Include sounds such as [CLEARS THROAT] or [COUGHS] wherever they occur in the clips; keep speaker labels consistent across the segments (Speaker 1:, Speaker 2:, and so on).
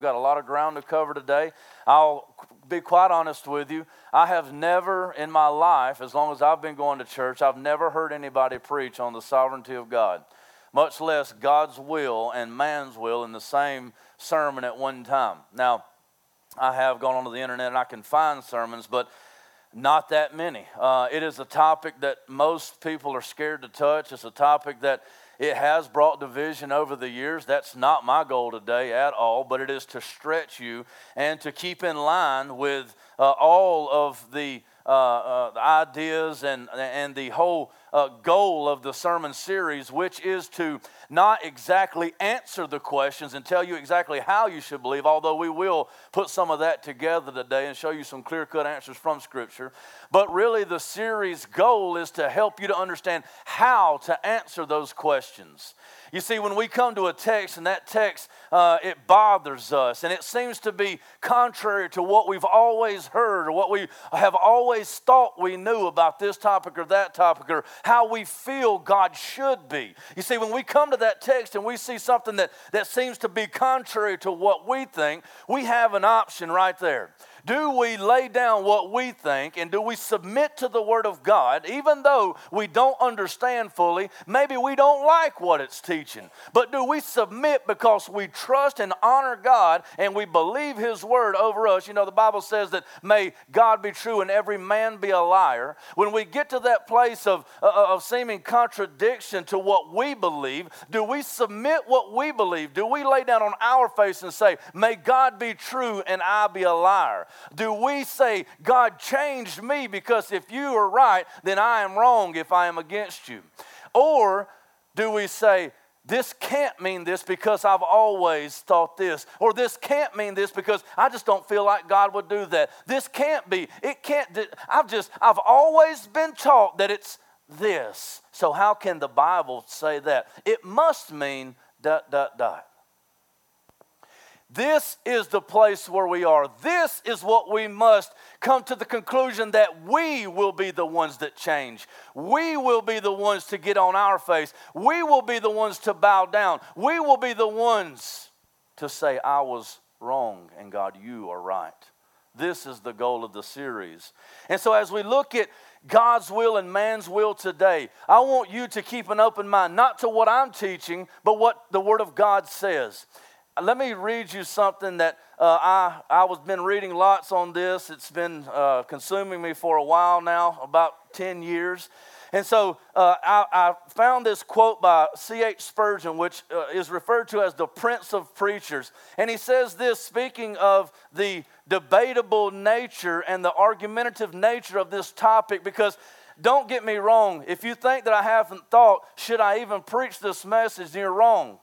Speaker 1: Got a lot of ground to cover today. I'll be quite honest with you. I have never in my life, as long as I've been going to church, I've never heard anybody preach on the sovereignty of God, much less God's will and man's will in the same sermon at one time. Now, I have gone onto the internet and I can find sermons, but not that many. Uh, it is a topic that most people are scared to touch. It's a topic that it has brought division over the years. That's not my goal today at all, but it is to stretch you and to keep in line with uh, all of the, uh, uh, the ideas and, and the whole uh, goal of the sermon series, which is to not exactly answer the questions and tell you exactly how you should believe, although we will put some of that together today and show you some clear cut answers from Scripture. But really, the series' goal is to help you to understand how to answer those questions. You see, when we come to a text and that text, uh, it bothers us and it seems to be contrary to what we've always heard or what we have always thought we knew about this topic or that topic or how we feel God should be. You see, when we come to that text and we see something that, that seems to be contrary to what we think, we have an option right there. Do we lay down what we think and do we submit to the Word of God, even though we don't understand fully? Maybe we don't like what it's teaching, but do we submit because we trust and honor God and we believe His Word over us? You know, the Bible says that may God be true and every man be a liar. When we get to that place of, uh, of seeming contradiction to what we believe, do we submit what we believe? Do we lay down on our face and say, May God be true and I be a liar? Do we say, God changed me because if you are right, then I am wrong if I am against you? Or do we say, this can't mean this because I've always thought this. Or this can't mean this because I just don't feel like God would do that. This can't be. It can't. I've just, I've always been taught that it's this. So how can the Bible say that? It must mean dot, dot, dot. This is the place where we are. This is what we must come to the conclusion that we will be the ones that change. We will be the ones to get on our face. We will be the ones to bow down. We will be the ones to say, I was wrong, and God, you are right. This is the goal of the series. And so, as we look at God's will and man's will today, I want you to keep an open mind, not to what I'm teaching, but what the Word of God says let me read you something that uh, I I was been reading lots on this. It's been uh, consuming me for a while now, about ten years. And so uh, I, I, found this quote by C.H. Spurgeon, which uh, is referred to as the Prince of Preachers. And he says this, speaking of the debatable nature and the argumentative nature of this topic, because don't get me wrong, if you think that I haven't thought, should I even preach this message, you're wrong.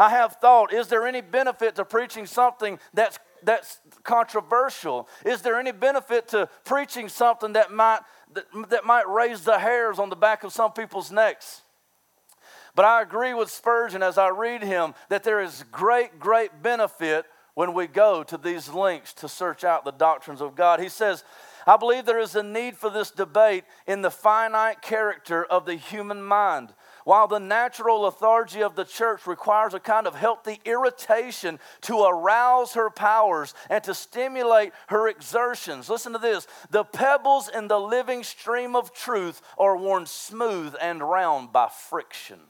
Speaker 1: I have thought, is there any benefit to preaching something that's that's controversial? Is there any benefit to preaching something that might that, that might raise the hairs on the back of some people's necks? But I agree with Spurgeon as I read him that there is great, great benefit when we go to these links to search out the doctrines of God. He says, I believe there is a need for this debate in the finite character of the human mind. While the natural lethargy of the church requires a kind of healthy irritation to arouse her powers and to stimulate her exertions, listen to this the pebbles in the living stream of truth are worn smooth and round by friction.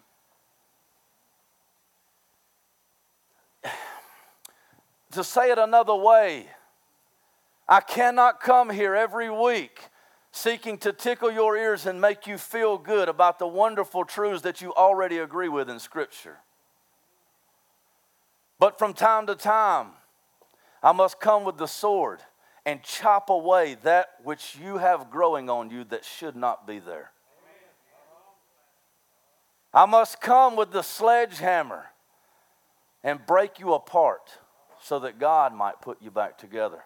Speaker 1: [SIGHS] to say it another way, I cannot come here every week seeking to tickle your ears and make you feel good about the wonderful truths that you already agree with in Scripture. But from time to time, I must come with the sword and chop away that which you have growing on you that should not be there. I must come with the sledgehammer and break you apart so that God might put you back together.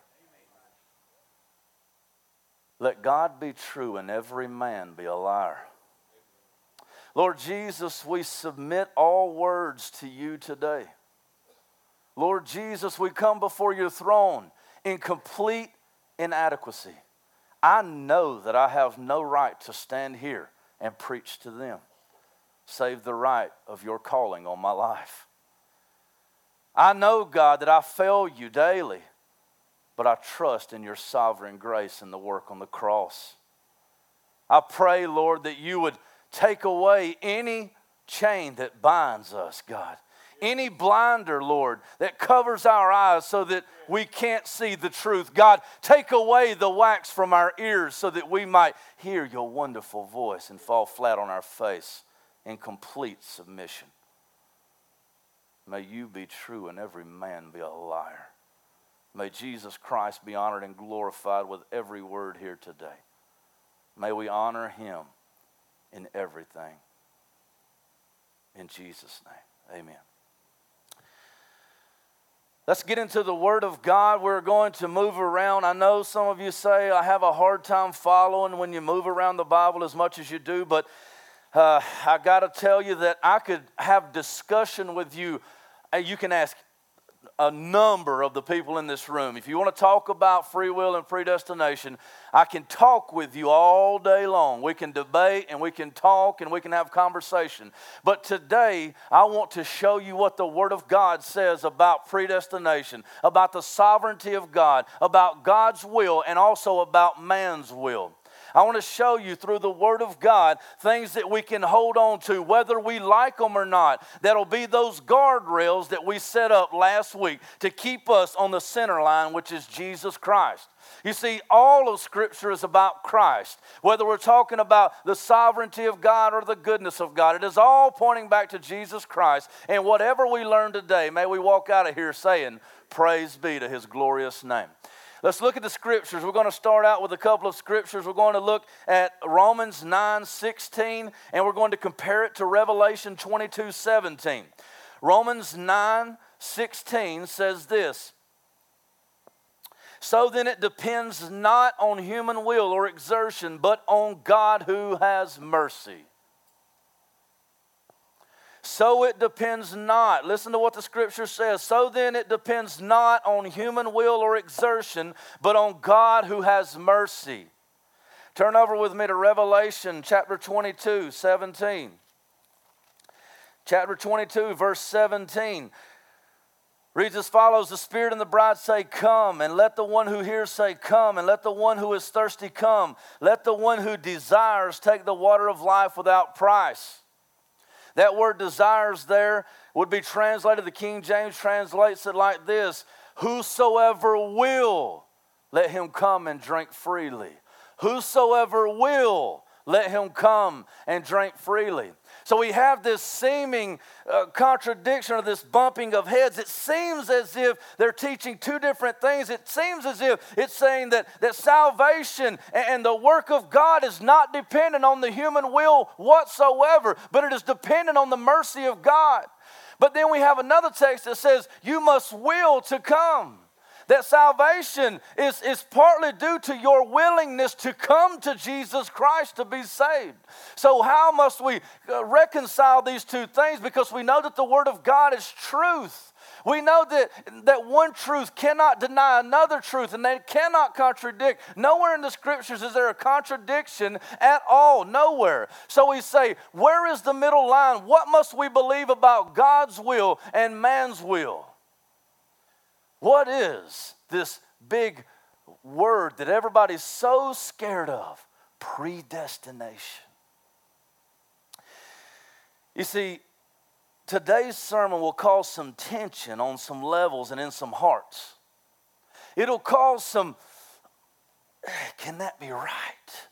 Speaker 1: Let God be true and every man be a liar. Lord Jesus, we submit all words to you today. Lord Jesus, we come before your throne in complete inadequacy. I know that I have no right to stand here and preach to them, save the right of your calling on my life. I know, God, that I fail you daily, but I trust in your sovereign grace and the work on the cross. I pray, Lord, that you would take away any chain that binds us, God. Any blinder, Lord, that covers our eyes so that we can't see the truth. God, take away the wax from our ears so that we might hear your wonderful voice and fall flat on our face in complete submission. May you be true and every man be a liar. May Jesus Christ be honored and glorified with every word here today. May we honor him in everything. In Jesus' name, amen. Let's get into the Word of God. We're going to move around. I know some of you say, I have a hard time following when you move around the Bible as much as you do, but uh, I got to tell you that I could have discussion with you. You can ask a number of the people in this room. If you want to talk about free will and predestination, I can talk with you all day long. We can debate and we can talk and we can have conversation. But today, I want to show you what the Word of God says about predestination, about the sovereignty of God, about God's will, and also about man's will. I want to show you through the Word of God things that we can hold on to, whether we like them or not. That'll be those guardrails that we set up last week to keep us on the center line, which is Jesus Christ. You see, all of Scripture is about Christ. Whether we're talking about the sovereignty of God or the goodness of God, it is all pointing back to Jesus Christ. And whatever we learn today, may we walk out of here saying, Praise be to His glorious name. Let's look at the scriptures. We're going to start out with a couple of scriptures. We're going to look at Romans 9 16, and we're going to compare it to Revelation 22 17. Romans 9 16 says this So then it depends not on human will or exertion, but on God who has mercy. So it depends not. Listen to what the scripture says. So then it depends not on human will or exertion, but on God who has mercy. Turn over with me to Revelation chapter 22, 17. Chapter 22, verse 17 reads as follows The Spirit and the bride say, Come, and let the one who hears say, Come, and let the one who is thirsty come. Let the one who desires take the water of life without price. That word desires there would be translated, the King James translates it like this Whosoever will, let him come and drink freely. Whosoever will, let him come and drink freely. So we have this seeming uh, contradiction or this bumping of heads. It seems as if they're teaching two different things. It seems as if it's saying that, that salvation and the work of God is not dependent on the human will whatsoever, but it is dependent on the mercy of God. But then we have another text that says, You must will to come that salvation is, is partly due to your willingness to come to Jesus Christ to be saved. So, how must we uh, reconcile these two things? Because we know that the Word of God is truth. We know that, that one truth cannot deny another truth and they cannot contradict. Nowhere in the scriptures is there a contradiction at all. Nowhere. So we say, where is the middle line? What must we believe about God's will and man's will? What is this big word that everybody's so scared of? Predestination. You see, today's sermon will cause some tension on some levels and in some hearts. It'll cause some, can that be right?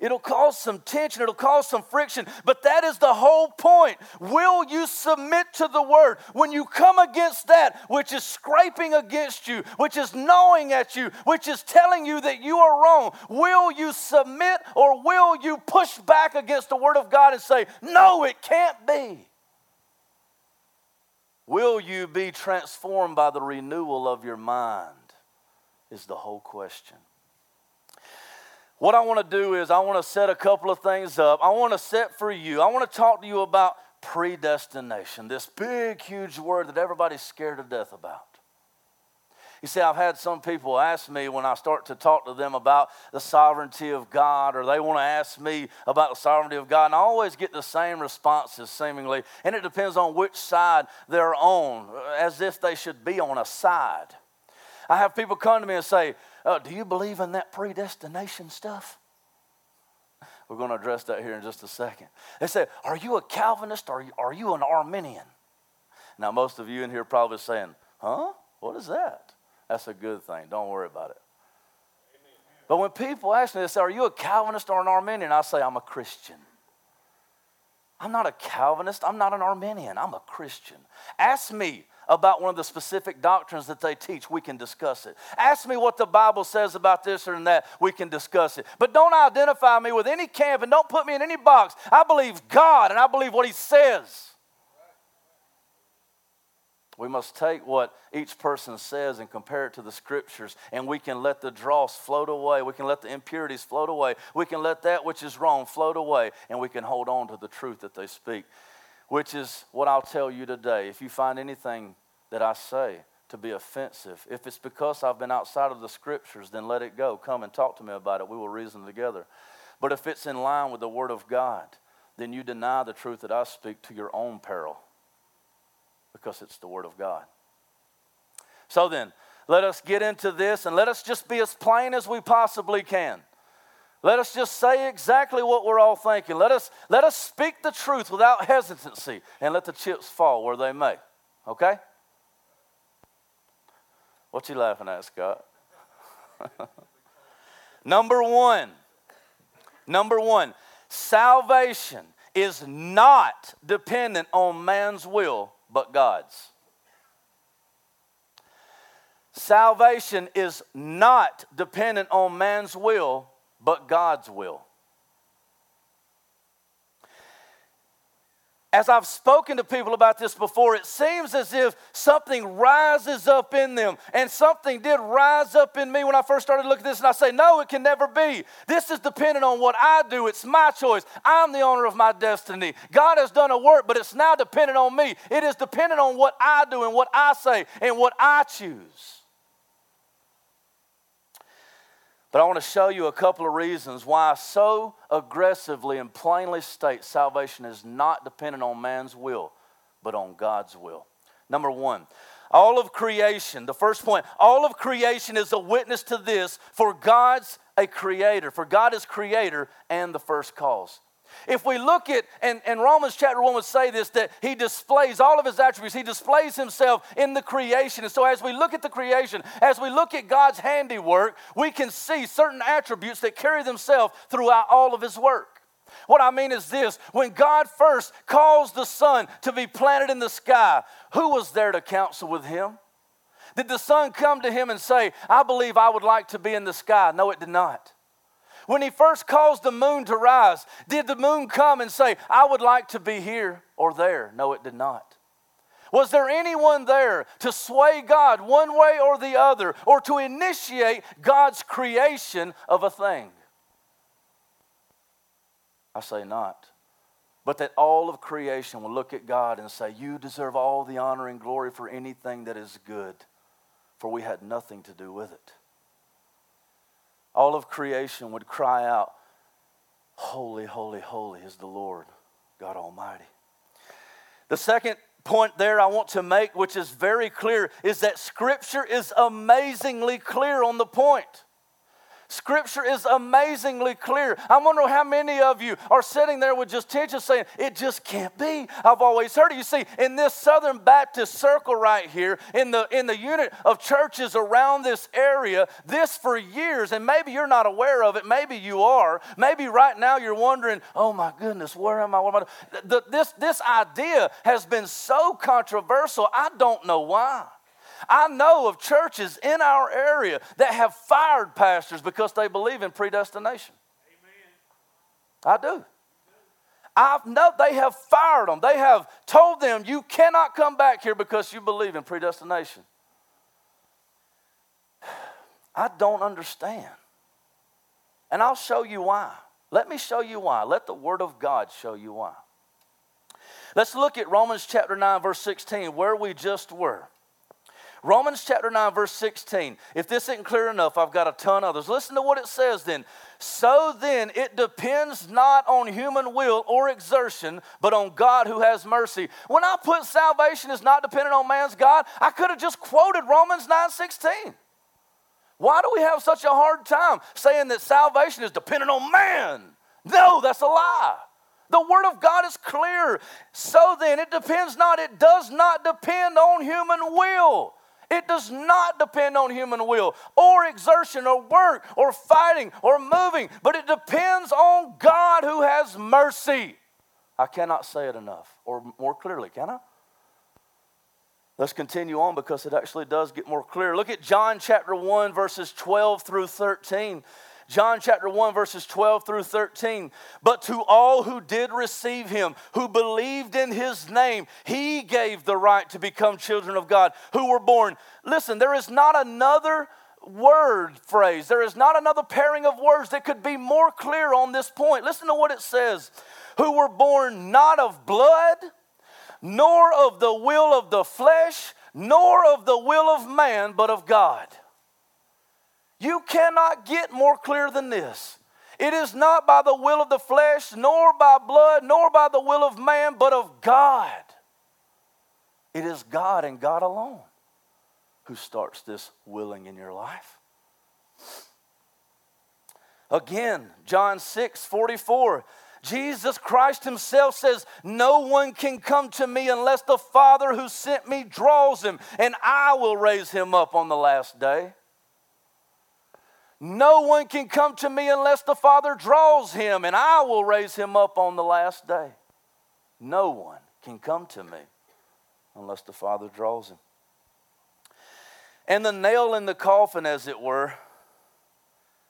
Speaker 1: It'll cause some tension, it'll cause some friction, but that is the whole point. Will you submit to the word? When you come against that which is scraping against you, which is gnawing at you, which is telling you that you are wrong, will you submit or will you push back against the word of God and say, No, it can't be? Will you be transformed by the renewal of your mind? Is the whole question. What I want to do is, I want to set a couple of things up. I want to set for you, I want to talk to you about predestination, this big, huge word that everybody's scared to death about. You see, I've had some people ask me when I start to talk to them about the sovereignty of God, or they want to ask me about the sovereignty of God, and I always get the same responses, seemingly, and it depends on which side they're on, as if they should be on a side. I have people come to me and say, oh, Do you believe in that predestination stuff? We're going to address that here in just a second. They say, Are you a Calvinist or are you an Arminian? Now, most of you in here probably saying, Huh? What is that? That's a good thing. Don't worry about it. But when people ask me, they say, Are you a Calvinist or an Arminian? I say, I'm a Christian. I'm not a Calvinist. I'm not an Arminian. I'm a Christian. Ask me about one of the specific doctrines that they teach, we can discuss it. Ask me what the Bible says about this or that, we can discuss it. But don't identify me with any camp and don't put me in any box. I believe God and I believe what He says. We must take what each person says and compare it to the scriptures, and we can let the dross float away. We can let the impurities float away. We can let that which is wrong float away, and we can hold on to the truth that they speak which is what I'll tell you today. If you find anything that I say to be offensive, if it's because I've been outside of the scriptures, then let it go. Come and talk to me about it. We will reason together. But if it's in line with the Word of God, then you deny the truth that I speak to your own peril because it's the Word of God. So then, let us get into this and let us just be as plain as we possibly can. Let us just say exactly what we're all thinking. Let us, let us speak the truth without hesitancy and let the chips fall where they may. Okay? What you laughing at, Scott? [LAUGHS] Number one. Number one. Salvation is not dependent on man's will, but God's. Salvation is not dependent on man's will, but God's will. As I've spoken to people about this before, it seems as if something rises up in them. And something did rise up in me when I first started looking at this, and I say, No, it can never be. This is dependent on what I do. It's my choice. I'm the owner of my destiny. God has done a work, but it's now dependent on me. It is dependent on what I do and what I say and what I choose. But I want to show you a couple of reasons why I so aggressively and plainly state salvation is not dependent on man's will, but on God's will. Number one, all of creation, the first point, all of creation is a witness to this, for God's a creator, for God is creator and the first cause. If we look at, and, and Romans chapter 1 would say this, that he displays all of his attributes, he displays himself in the creation. And so as we look at the creation, as we look at God's handiwork, we can see certain attributes that carry themselves throughout all of his work. What I mean is this when God first caused the sun to be planted in the sky, who was there to counsel with him? Did the sun come to him and say, I believe I would like to be in the sky? No, it did not. When he first caused the moon to rise, did the moon come and say, I would like to be here or there? No, it did not. Was there anyone there to sway God one way or the other or to initiate God's creation of a thing? I say not. But that all of creation will look at God and say, You deserve all the honor and glory for anything that is good, for we had nothing to do with it all of creation would cry out, Holy, holy, holy is the Lord God Almighty. The second point there I want to make, which is very clear, is that Scripture is amazingly clear on the point. Scripture is amazingly clear. I wonder how many of you are sitting there with just tension saying, it just can't be. I've always heard it. You see, in this Southern Baptist circle right here, in the, in the unit of churches around this area, this for years, and maybe you're not aware of it, maybe you are. Maybe right now you're wondering, oh my goodness, where am I? What am I? The, this, this idea has been so controversial, I don't know why. I know of churches in our area that have fired pastors because they believe in predestination. Amen. I do. I know they have fired them. They have told them, you cannot come back here because you believe in predestination. [SIGHS] I don't understand. And I'll show you why. Let me show you why. Let the Word of God show you why. Let's look at Romans chapter 9, verse 16, where we just were. Romans chapter 9, verse 16. If this isn't clear enough, I've got a ton others. Listen to what it says then. So then, it depends not on human will or exertion, but on God who has mercy. When I put salvation is not dependent on man's God, I could have just quoted Romans 9 16. Why do we have such a hard time saying that salvation is dependent on man? No, that's a lie. The Word of God is clear. So then, it depends not, it does not depend on human will. It does not depend on human will or exertion or work or fighting or moving, but it depends on God who has mercy. I cannot say it enough or more clearly, can I? Let's continue on because it actually does get more clear. Look at John chapter 1, verses 12 through 13. John chapter 1, verses 12 through 13. But to all who did receive him, who believed in his name, he gave the right to become children of God, who were born. Listen, there is not another word phrase, there is not another pairing of words that could be more clear on this point. Listen to what it says who were born not of blood, nor of the will of the flesh, nor of the will of man, but of God. You cannot get more clear than this. It is not by the will of the flesh, nor by blood, nor by the will of man, but of God. It is God and God alone who starts this willing in your life. Again, John 6 44. Jesus Christ Himself says, No one can come to me unless the Father who sent me draws him, and I will raise him up on the last day. No one can come to me unless the Father draws him, and I will raise him up on the last day. No one can come to me unless the Father draws him. And the nail in the coffin, as it were,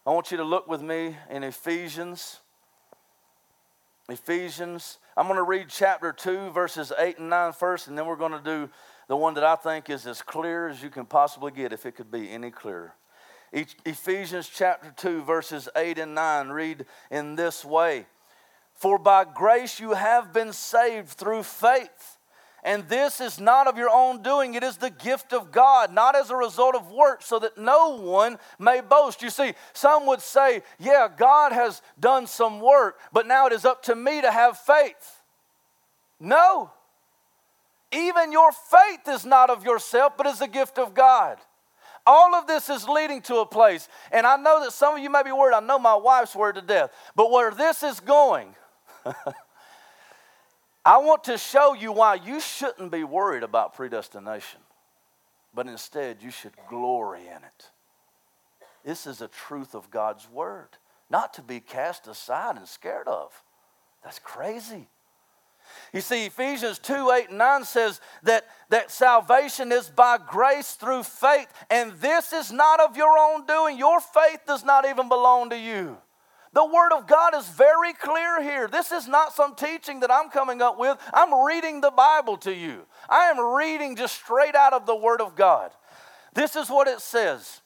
Speaker 1: I want you to look with me in Ephesians. Ephesians, I'm going to read chapter 2, verses 8 and 9 first, and then we're going to do the one that I think is as clear as you can possibly get, if it could be any clearer. Ephesians chapter 2, verses 8 and 9 read in this way For by grace you have been saved through faith. And this is not of your own doing, it is the gift of God, not as a result of work, so that no one may boast. You see, some would say, Yeah, God has done some work, but now it is up to me to have faith. No. Even your faith is not of yourself, but is a gift of God. All of this is leading to a place. And I know that some of you may be worried. I know my wife's worried to death. But where this is going, [LAUGHS] I want to show you why you shouldn't be worried about predestination, but instead you should glory in it. This is a truth of God's word, not to be cast aside and scared of. That's crazy. You see, Ephesians 2 8 and 9 says that, that salvation is by grace through faith, and this is not of your own doing. Your faith does not even belong to you. The Word of God is very clear here. This is not some teaching that I'm coming up with. I'm reading the Bible to you. I am reading just straight out of the Word of God. This is what it says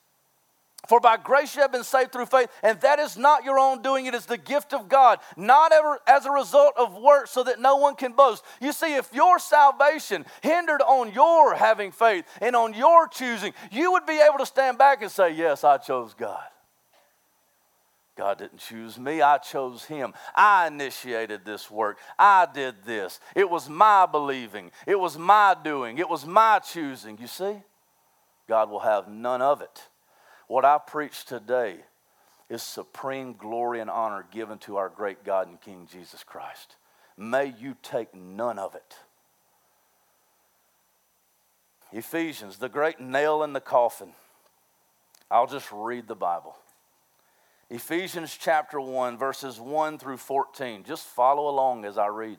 Speaker 1: for by grace you have been saved through faith, and that is not your own doing, it is the gift of God, not ever as a result of works, so that no one can boast. You see, if your salvation hindered on your having faith and on your choosing, you would be able to stand back and say, Yes, I chose God. God didn't choose me, I chose Him. I initiated this work. I did this. It was my believing, it was my doing, it was my choosing. You see? God will have none of it. What I preach today is supreme glory and honor given to our great God and King Jesus Christ. May you take none of it. Ephesians, the great nail in the coffin. I'll just read the Bible. Ephesians chapter 1, verses 1 through 14. Just follow along as I read.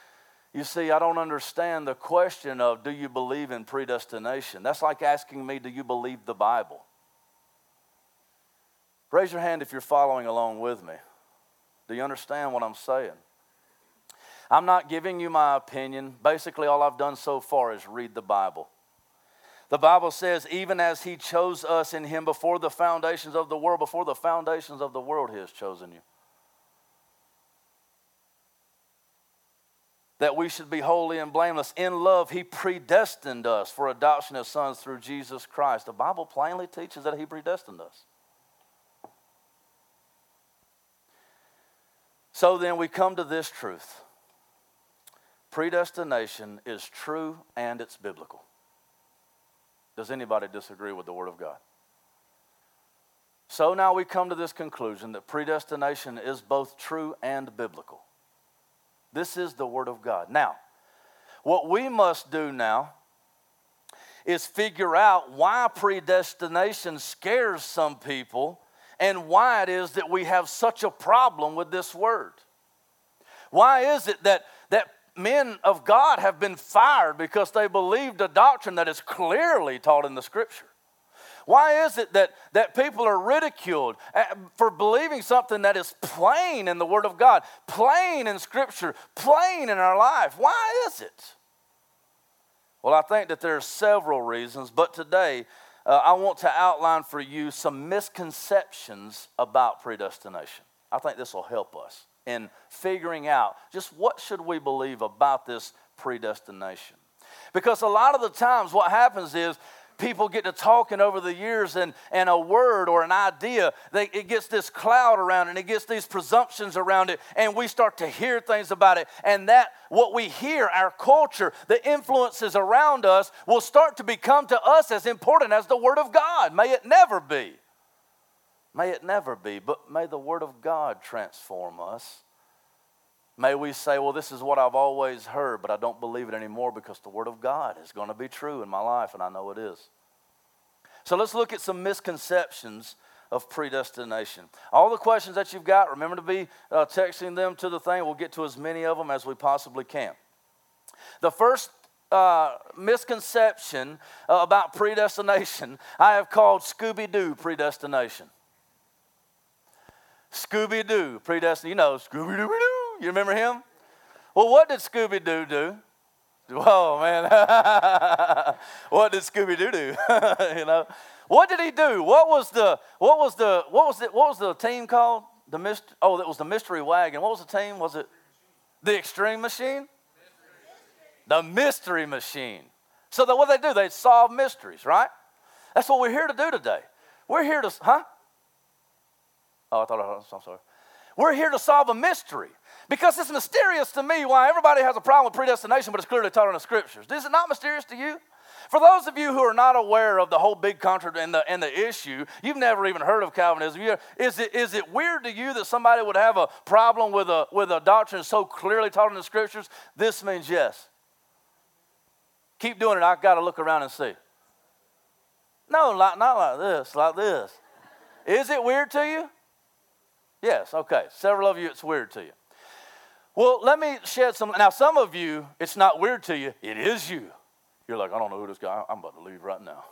Speaker 1: You see, I don't understand the question of do you believe in predestination? That's like asking me, do you believe the Bible? Raise your hand if you're following along with me. Do you understand what I'm saying? I'm not giving you my opinion. Basically, all I've done so far is read the Bible. The Bible says, even as He chose us in Him before the foundations of the world, before the foundations of the world, He has chosen you. That we should be holy and blameless. In love, He predestined us for adoption as sons through Jesus Christ. The Bible plainly teaches that He predestined us. So then we come to this truth predestination is true and it's biblical. Does anybody disagree with the Word of God? So now we come to this conclusion that predestination is both true and biblical. This is the Word of God. Now, what we must do now is figure out why predestination scares some people and why it is that we have such a problem with this word. Why is it that, that men of God have been fired because they believed a doctrine that is clearly taught in the scripture? Why is it that, that people are ridiculed uh, for believing something that is plain in the Word of God, plain in Scripture, plain in our life? Why is it? Well, I think that there are several reasons, but today uh, I want to outline for you some misconceptions about predestination. I think this will help us in figuring out just what should we believe about this predestination. Because a lot of the times what happens is people get to talking over the years and, and a word or an idea, they, it gets this cloud around it and it gets these presumptions around it, and we start to hear things about it. And that, what we hear, our culture, the influences around us, will start to become to us as important as the Word of God. May it never be. May it never be, but may the Word of God transform us. May we say, well, this is what I've always heard, but I don't believe it anymore because the Word of God is going to be true in my life, and I know it is. So let's look at some misconceptions of predestination. All the questions that you've got, remember to be uh, texting them to the thing. We'll get to as many of them as we possibly can. The first uh, misconception uh, about predestination I have called Scooby Doo predestination. Scooby Doo predestination. You know, Scooby Doo. You remember him? Well, what did Scooby Doo do? Oh man, [LAUGHS] what did Scooby Doo do? [LAUGHS] you know, what did he do? What was the what was the what was the what was the team called? The mist. Oh, that was the mystery wagon. What was the team? Was it the Extreme Machine? The Mystery Machine. So that what they do? They solve mysteries, right? That's what we're here to do today. We're here to, huh? Oh, I thought I was, I'm sorry. We're here to solve a mystery. Because it's mysterious to me why everybody has a problem with predestination, but it's clearly taught in the scriptures. Is it not mysterious to you? For those of you who are not aware of the whole big controversy and the, and the issue, you've never even heard of Calvinism. Is it, is it weird to you that somebody would have a problem with a, with a doctrine so clearly taught in the scriptures? This means yes. Keep doing it. I've got to look around and see. No, not like this, like this. Is it weird to you? Yes, okay. Several of you, it's weird to you. Well, let me shed some. Now, some of you, it's not weird to you. It is you. You're like, I don't know who this guy. I'm about to leave right now.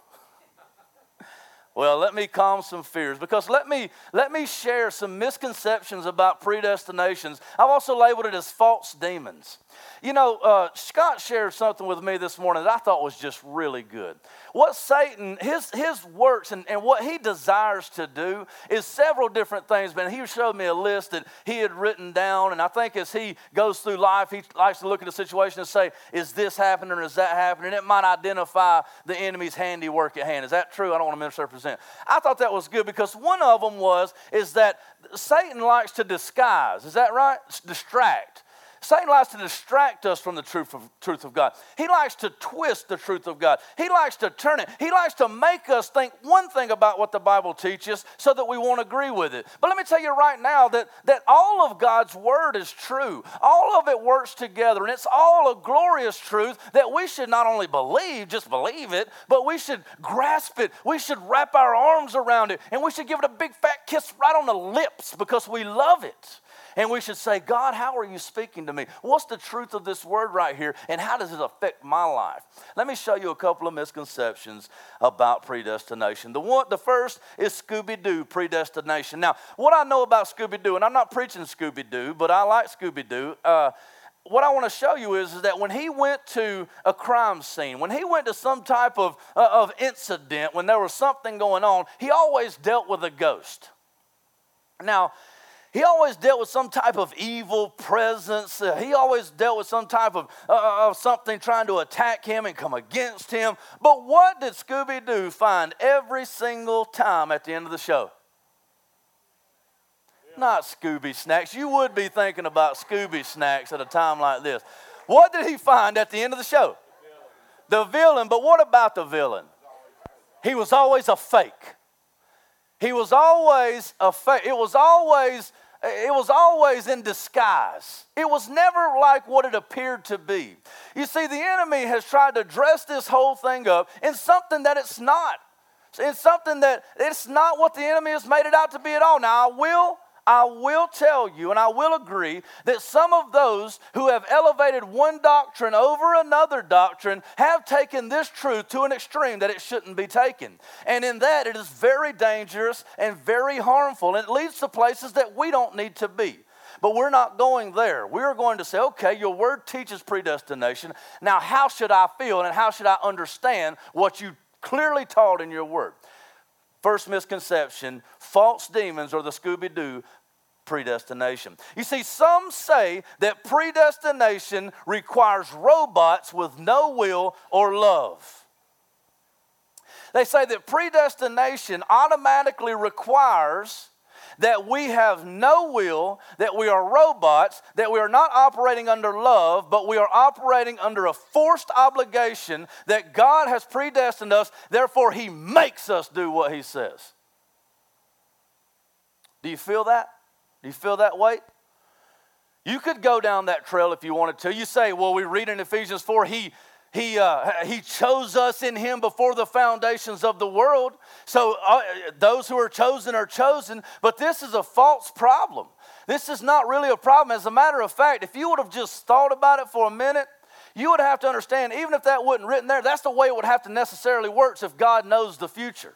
Speaker 1: Well, let me calm some fears because let me let me share some misconceptions about predestinations. I've also labeled it as false demons. You know, uh, Scott shared something with me this morning that I thought was just really good. What Satan, his, his works and, and what he desires to do is several different things, but he showed me a list that he had written down. And I think as he goes through life, he likes to look at a situation and say, Is this happening or is that happening? And it might identify the enemy's handiwork at hand. Is that true? I don't want to misrepresent. I thought that was good because one of them was is that Satan likes to disguise. Is that right? Distract. Satan likes to distract us from the truth of, truth of God. He likes to twist the truth of God. He likes to turn it. He likes to make us think one thing about what the Bible teaches so that we won't agree with it. But let me tell you right now that, that all of God's word is true. All of it works together, and it's all a glorious truth that we should not only believe, just believe it, but we should grasp it. We should wrap our arms around it, and we should give it a big fat kiss right on the lips because we love it. And we should say, God, how are you speaking to me? What's the truth of this word right here? And how does it affect my life? Let me show you a couple of misconceptions about predestination. The, one, the first is Scooby Doo predestination. Now, what I know about Scooby Doo, and I'm not preaching Scooby Doo, but I like Scooby Doo. Uh, what I want to show you is, is that when he went to a crime scene, when he went to some type of, uh, of incident, when there was something going on, he always dealt with a ghost. Now, he always dealt with some type of evil presence. Uh, he always dealt with some type of, uh, uh, of something trying to attack him and come against him. But what did Scooby Doo find every single time at the end of the show? Yeah. Not Scooby Snacks. You would be thinking about Scooby Snacks at a time like this. What did he find at the end of the show? The villain. The villain. But what about the villain? He was always a fake. He was always a fake. It was always it was always in disguise. It was never like what it appeared to be. You see, the enemy has tried to dress this whole thing up in something that it's not. In something that it's not what the enemy has made it out to be at all. Now, I will I will tell you and I will agree that some of those who have elevated one doctrine over another doctrine have taken this truth to an extreme that it shouldn't be taken. And in that, it is very dangerous and very harmful, and it leads to places that we don't need to be. But we're not going there. We're going to say, okay, your word teaches predestination. Now, how should I feel and how should I understand what you clearly taught in your word? First misconception false demons or the Scooby Doo predestination. You see, some say that predestination requires robots with no will or love. They say that predestination automatically requires that we have no will, that we are robots, that we are not operating under love, but we are operating under a forced obligation that God has predestined us, therefore, He makes us do what He says. Do you feel that? Do you feel that weight? You could go down that trail if you wanted to. You say, well, we read in Ephesians 4, he, he, uh, he chose us in him before the foundations of the world. So uh, those who are chosen are chosen, but this is a false problem. This is not really a problem. As a matter of fact, if you would have just thought about it for a minute, you would have to understand, even if that wasn't written there, that's the way it would have to necessarily work if God knows the future.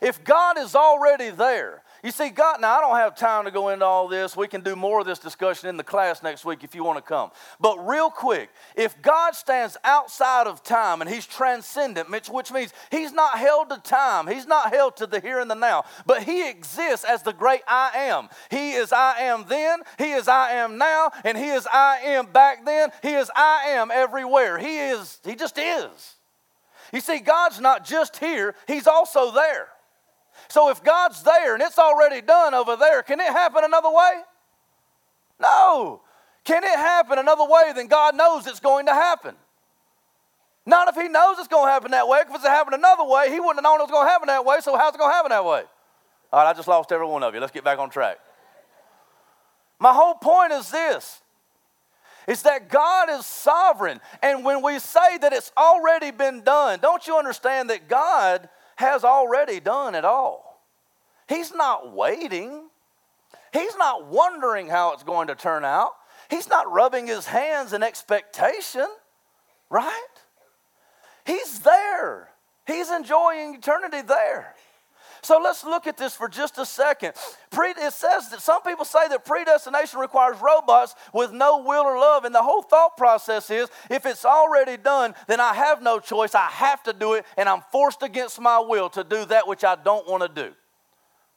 Speaker 1: If God is already there, you see, God, now I don't have time to go into all this. We can do more of this discussion in the class next week if you want to come. But real quick, if God stands outside of time and He's transcendent, which means He's not held to time, He's not held to the here and the now, but He exists as the great I am. He is I am then, He is I am now, and He is I am back then. He is I am everywhere. He is, He just is. You see, God's not just here, He's also there. So if God's there and it's already done over there, can it happen another way? No. Can it happen another way than God knows it's going to happen? Not if He knows it's going to happen that way. If it's happened another way, He wouldn't have known it was going to happen that way, so how's it going to happen that way? All right, I just lost every one of you. Let's get back on track. My whole point is this is that God is sovereign. And when we say that it's already been done, don't you understand that God has already done it all. He's not waiting. He's not wondering how it's going to turn out. He's not rubbing his hands in expectation, right? He's there. He's enjoying eternity there. So let's look at this for just a second. It says that some people say that predestination requires robots with no will or love. And the whole thought process is if it's already done, then I have no choice. I have to do it, and I'm forced against my will to do that which I don't want to do.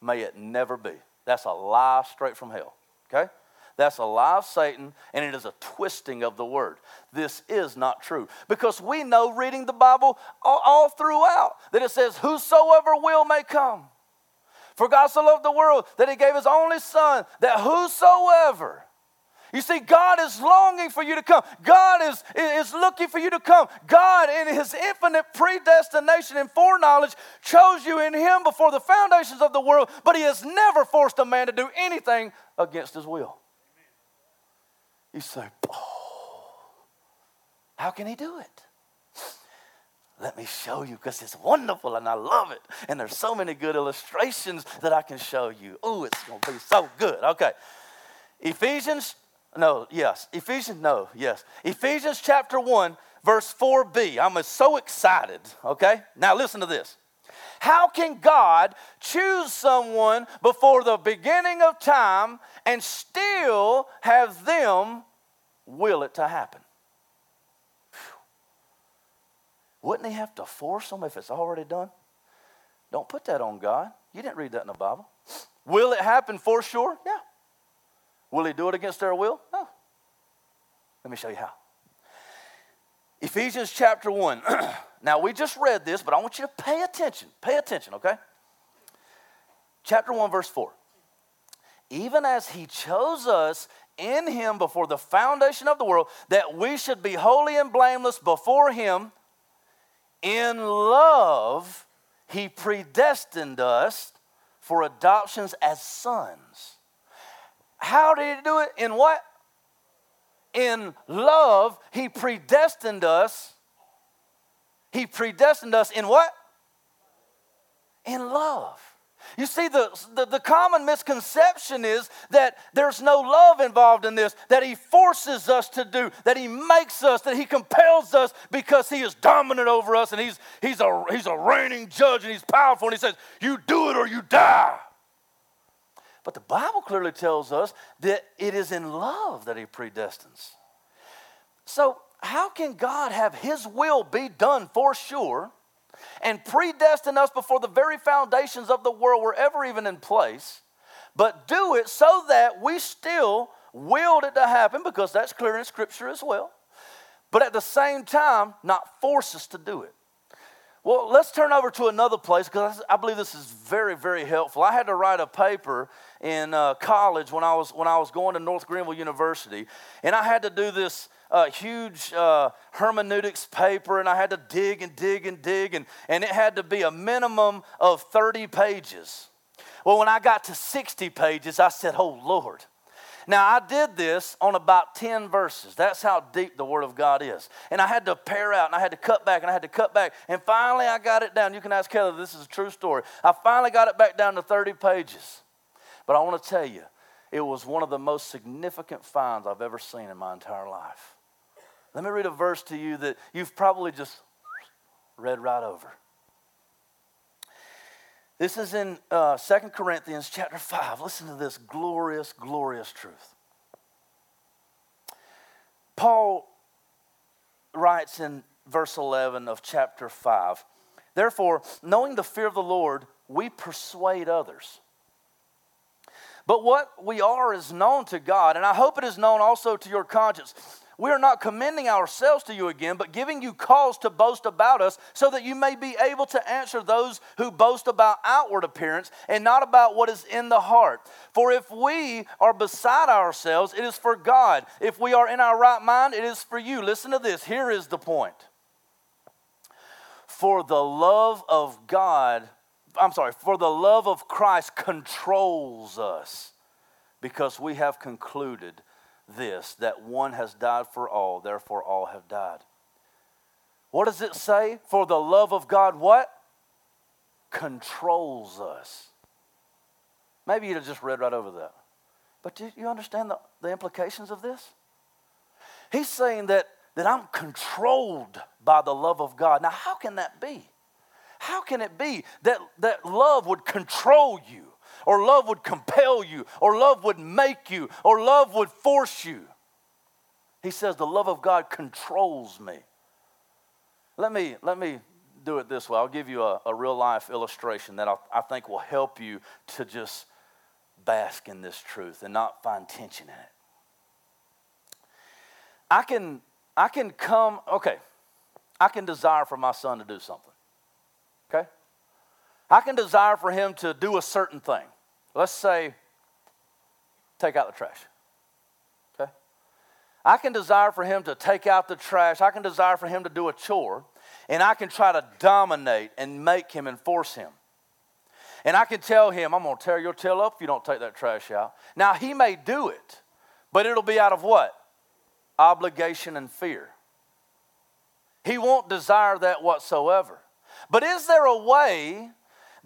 Speaker 1: May it never be. That's a lie straight from hell. Okay? That's a lie of Satan, and it is a twisting of the word. This is not true. Because we know, reading the Bible all, all, throughout, that it says, Whosoever will may come. For God so loved the world that he gave his only Son, that whosoever. You see, God is longing for you to come. God is, is looking for you to come. God, in His infinite predestination and foreknowledge, chose you in Him before the foundations of the world, but He has never forced a man to do anything against His will. You say, oh, how can he do it? Let me show you because it's wonderful and I love it. And there's so many good illustrations that I can show you. Oh, it's going to be so good. Okay. Ephesians, no, yes. Ephesians, no, yes. Ephesians chapter 1, verse 4b. I'm so excited. Okay. Now listen to this. How can God choose someone before the beginning of time and still have them will it to happen? Wouldn't He have to force them if it's already done? Don't put that on God. You didn't read that in the Bible. Will it happen for sure? Yeah. Will He do it against their will? No. Let me show you how. Ephesians chapter 1. [CLEARS THROAT] now, we just read this, but I want you to pay attention. Pay attention, okay? Chapter 1, verse 4. Even as he chose us in him before the foundation of the world, that we should be holy and blameless before him. In love, he predestined us for adoptions as sons. How did he do it? In what? In love, He predestined us. He predestined us in what? In love. You see, the, the, the, common misconception is that there's no love involved in this, that He forces us to do, that He makes us, that He compels us because He is dominant over us and He's, he's, a, he's a reigning judge and He's powerful and He says, You do it or you die. But the Bible clearly tells us that it is in love that He predestines. So, how can God have His will be done for sure and predestine us before the very foundations of the world were ever even in place, but do it so that we still willed it to happen because that's clear in Scripture as well, but at the same time, not force us to do it? Well, let's turn over to another place because I believe this is very, very helpful. I had to write a paper in uh, college when I was when I was going to North Greenville University, and I had to do this uh, huge uh, hermeneutics paper, and I had to dig and dig and dig, and, and it had to be a minimum of 30 pages. Well, when I got to 60 pages, I said, "Oh Lord." Now, I did this on about 10 verses. That's how deep the Word of God is. And I had to pare out and I had to cut back and I had to cut back. And finally, I got it down. You can ask Kelly, this is a true story. I finally got it back down to 30 pages. But I want to tell you, it was one of the most significant finds I've ever seen in my entire life. Let me read a verse to you that you've probably just read right over. This is in uh, 2 Corinthians chapter 5. Listen to this glorious, glorious truth. Paul writes in verse 11 of chapter 5 Therefore, knowing the fear of the Lord, we persuade others. But what we are is known to God, and I hope it is known also to your conscience. We are not commending ourselves to you again, but giving you cause to boast about us, so that you may be able to answer those who boast about outward appearance and not about what is in the heart. For if we are beside ourselves, it is for God. If we are in our right mind, it is for you. Listen to this. Here is the point. For the love of God, I'm sorry, for the love of Christ controls us because we have concluded this that one has died for all, therefore all have died. What does it say? For the love of God, what? Controls us. Maybe you'd have just read right over that. But do you understand the, the implications of this? He's saying that, that I'm controlled by the love of God. Now, how can that be? How can it be that, that love would control you, or love would compel you, or love would make you, or love would force you? He says, The love of God controls me. Let me, let me do it this way. I'll give you a, a real life illustration that I, I think will help you to just bask in this truth and not find tension in it. I can, I can come, okay, I can desire for my son to do something. Okay? I can desire for him to do a certain thing. Let's say, take out the trash. Okay? I can desire for him to take out the trash. I can desire for him to do a chore. And I can try to dominate and make him and force him. And I can tell him, I'm going to tear your tail up if you don't take that trash out. Now, he may do it, but it'll be out of what? Obligation and fear. He won't desire that whatsoever. But is there a way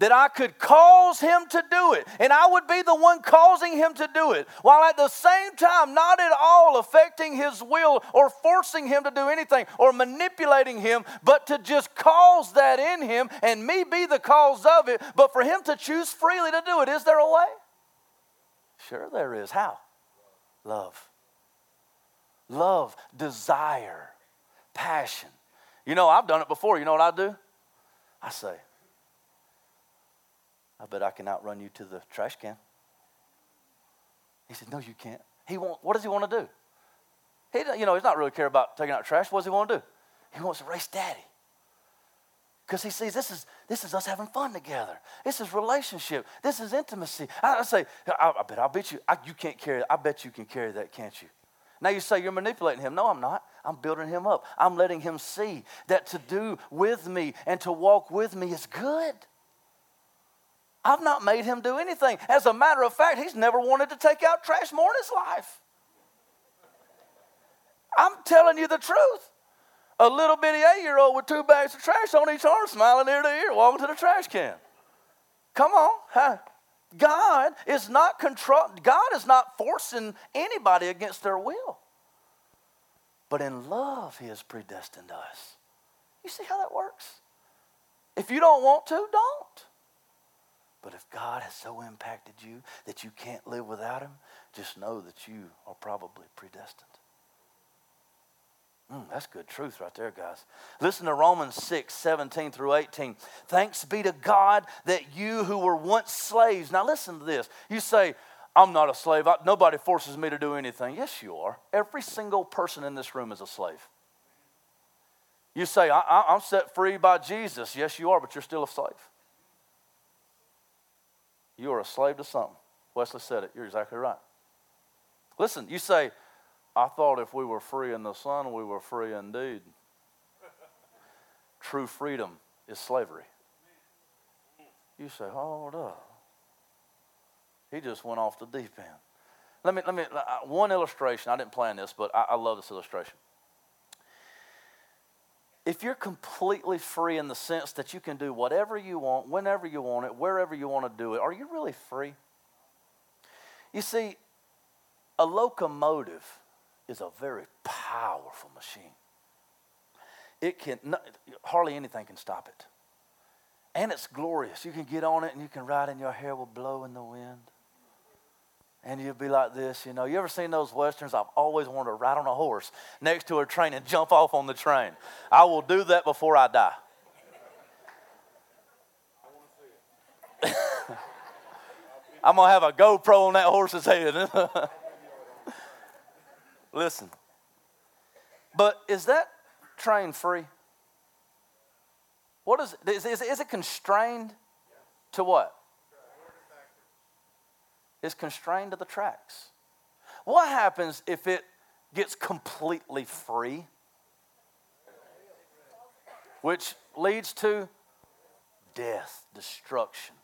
Speaker 1: that I could cause him to do it, and I would be the one causing him to do it, while at the same time not at all affecting his will or forcing him to do anything or manipulating him, but to just cause that in him and me be the cause of it, but for him to choose freely to do it? Is there a way? Sure, there is. How? Love. Love, desire, passion. You know, I've done it before. You know what I do? I say, I bet I can outrun you to the trash can. He said, No, you can't. He want, what does he want to do? He, you know, he's not really care about taking out trash. What does he want to do? He wants to race daddy. Because he sees this is, this is us having fun together. This is relationship. This is intimacy. I, I say, I, I, bet I'll bet you, I, you can't carry I bet you can carry that, can't you? Now you say you're manipulating him. No, I'm not. I'm building him up. I'm letting him see that to do with me and to walk with me is good. I've not made him do anything. As a matter of fact, he's never wanted to take out trash more in his life. I'm telling you the truth. A little bitty eight year old with two bags of trash on each arm, smiling ear to ear, walking to the trash can. Come on. Huh? God is not control God is not forcing anybody against their will. But in love, He has predestined us. You see how that works? If you don't want to, don't. But if God has so impacted you that you can't live without Him, just know that you are probably predestined. Mm, that's good truth right there, guys. Listen to Romans 6, 17 through 18. Thanks be to God that you who were once slaves. Now, listen to this. You say, I'm not a slave. I, nobody forces me to do anything. Yes, you are. Every single person in this room is a slave. You say, I, am set free by Jesus. Yes, you are, but you're still a slave. You are a slave to something. Wesley said it. You're exactly right. Listen, you say, I thought if we were free in the Son, we were free indeed. True freedom is slavery. You say, hold up. He just went off the deep end. Let me, let me, uh, one illustration. I didn't plan this, but I, I love this illustration. If you're completely free in the sense that you can do whatever you want, whenever you want it, wherever you want to do it, are you really free? You see, a locomotive is a very powerful machine. It can, hardly anything can stop it. And it's glorious. You can get on it and you can ride and your hair will blow in the wind and you'd be like this, you know. You ever seen those westerns? I've always wanted to ride on a horse next to a train and [LAUGHS] jump off on the train. I will do that before I die. [LAUGHS] I'm gonna have a GoPro on that horse's head. [LAUGHS] Listen, but is that train free? What is, is, is, is it constrained to what? Is constrained to the tracks. What happens if it gets completely free? Which leads to death, destruction.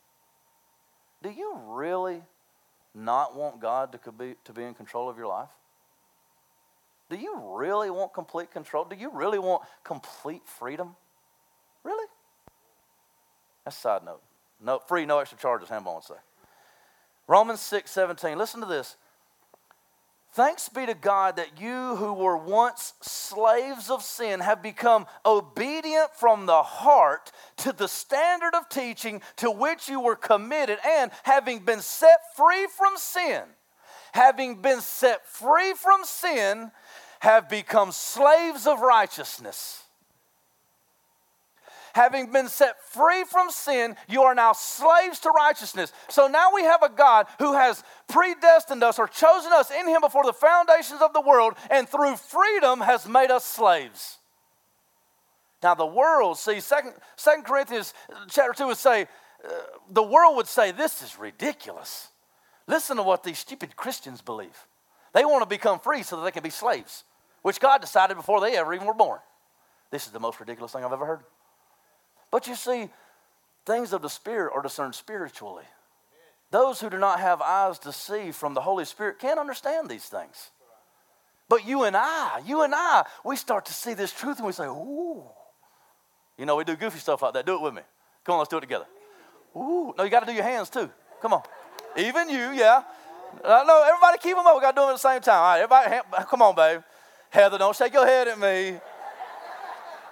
Speaker 1: Do you really not want God to be, to be in control of your life? Do you really want complete control? Do you really want complete freedom? Really? That's a side note. No, free, no extra charges, Hambone would say. Romans 6 17. Listen to this. Thanks be to God that you who were once slaves of sin have become obedient from the heart to the standard of teaching to which you were committed, and having been set free from sin, having been set free from sin, have become slaves of righteousness. Having been set free from sin, you are now slaves to righteousness. So now we have a God who has predestined us or chosen us in Him before the foundations of the world, and through freedom has made us slaves. Now the world, see, Second, Corinthians chapter 2 would say, uh, the world would say, this is ridiculous. Listen to what these stupid Christians believe. They want to become free so that they can be slaves, which God decided before they ever even were born. This is the most ridiculous thing I've ever heard. But you see, things of the Spirit are discerned spiritually. Those who do not have eyes to see from the Holy Spirit can't understand these things. But you and I, you and I, we start to see this truth and we say, ooh. You know, we do goofy stuff like that. Do it with me. Come on, let's do it together. Ooh. No, you got to do your hands too. Come on. Even you, yeah. No, everybody keep them up. We got to do them at the same time. All right, everybody, come on, babe. Heather, don't shake your head at me.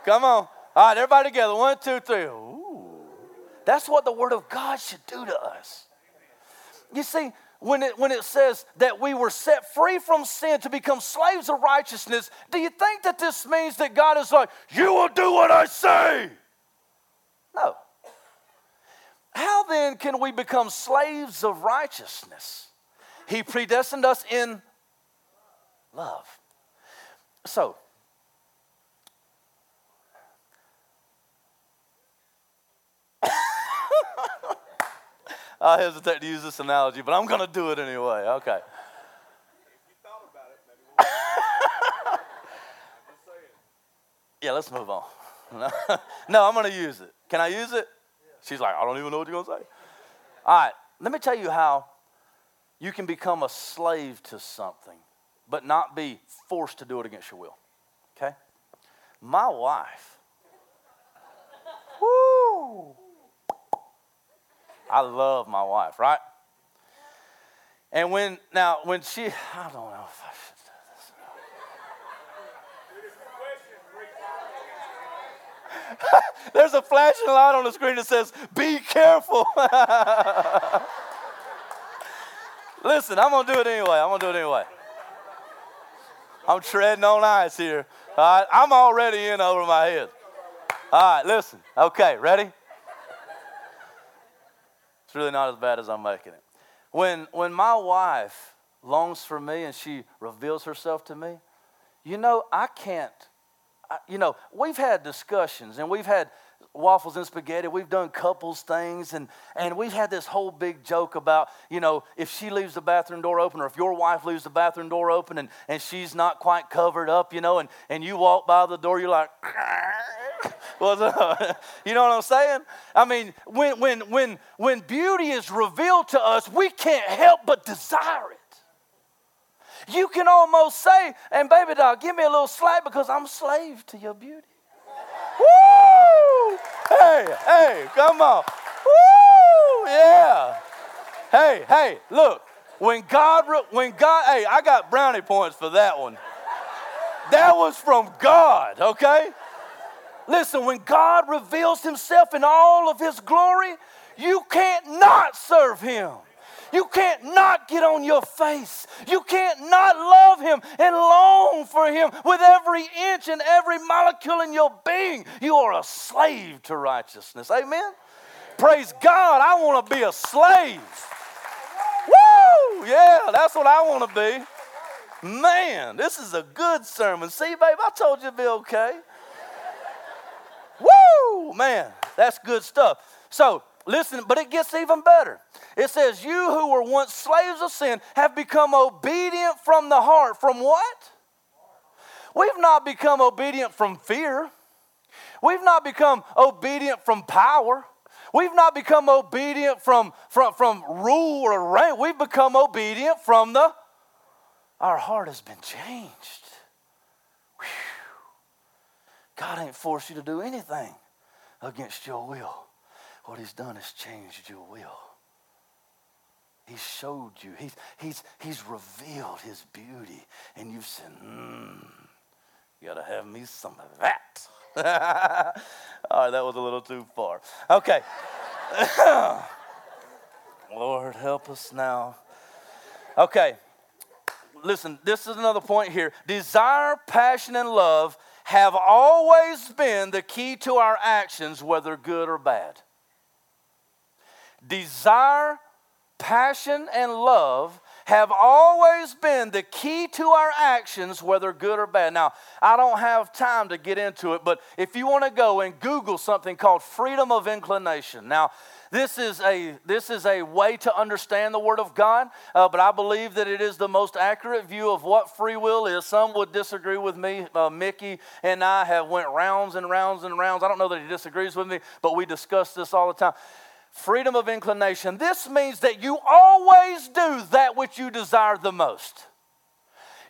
Speaker 1: Come on. All right, everybody together. One, two, three. Ooh. That's what the Word of God should do to us. You see, when it, when it says that we were set free from sin to become slaves of righteousness, do you think that this means that God is like, you will do what I say? No. How then can we become slaves of righteousness? He predestined us in love. So, I hesitate to use this analogy, but I'm going to do it anyway. Okay. [LAUGHS] yeah, let's move on. [LAUGHS] no, I'm going to use it. Can I use it? She's like, I don't even know what you're going to say. All right, let me tell you how you can become a slave to something, but not be forced to do it against your will. Okay? My wife, whoo, I love my wife, right? And when, now, when she, I don't know if I should say this. [LAUGHS] There's a flashing light on the screen that says, Be careful. [LAUGHS] Listen, I'm going to do it anyway. I'm going to do it anyway. I'm treading on ice here. All right, I'm already in over my head. All right, listen. Okay, ready? It's really not as bad as I'm making it. When, when my wife longs for me and she reveals herself to me, you know, I can't, I, you know, we've had discussions and we've had waffles and spaghetti. We've done couples things, and, and we've had this whole big joke about, you know, if she leaves the bathroom door open or if your wife leaves the bathroom door open and, and she's not quite covered up, you know, and, and you walk by the door, you're like, [LAUGHS] Up? [LAUGHS] You know what I'm saying? I mean, when, when, when, when beauty is revealed to us, we can't help but desire it. You can almost say, and baby doll, give me a little slack because I'm slave to your beauty. [LAUGHS] Woo! Hey, hey, come on. Woo! Yeah. Hey, hey, look. When God, when God, hey, I got brownie points for that one. That was from God, okay? Listen, when God reveals himself in all of his glory, you can't not serve him. You can't not get on your face. You can't not love him and long for him with every inch and every molecule in your being. You are a slave to righteousness. Amen? Praise God, I want to be a slave. Woo! Yeah, that's what I want to be. Man, this is a good sermon. See, babe, I told you it'd be okay. Woo! Man, that's good stuff. So, listen, but it gets even better. It says, You who were once slaves of sin have become obedient from the heart. From what? We've not become obedient from fear. We've not become obedient from power. We've not become obedient from, from, from rule or rank. We've become obedient from the, our heart has been changed. God ain't forced you to do anything against your will. What He's done is changed your will. He showed you. He's, he's, he's revealed his beauty. And you've said, hmm, you gotta have me some of that. [LAUGHS] All right, that was a little too far. Okay. [COUGHS] Lord, help us now. Okay. Listen, this is another point here. Desire, passion, and love have always been the key to our actions, whether good or bad. Desire, passion, and love have always been the key to our actions, whether good or bad. Now, I don't have time to get into it, but if you want to go and Google something called freedom of inclination. Now, this is a this is a way to understand the Word of God, uh, but I believe that it is the most accurate view of what free will is. Some would disagree with me. Uh, Mickey and I have went rounds and rounds and rounds. I don't know that he disagrees with me, but we discuss this all the time freedom of inclination. This means that you always do that which you desire the most.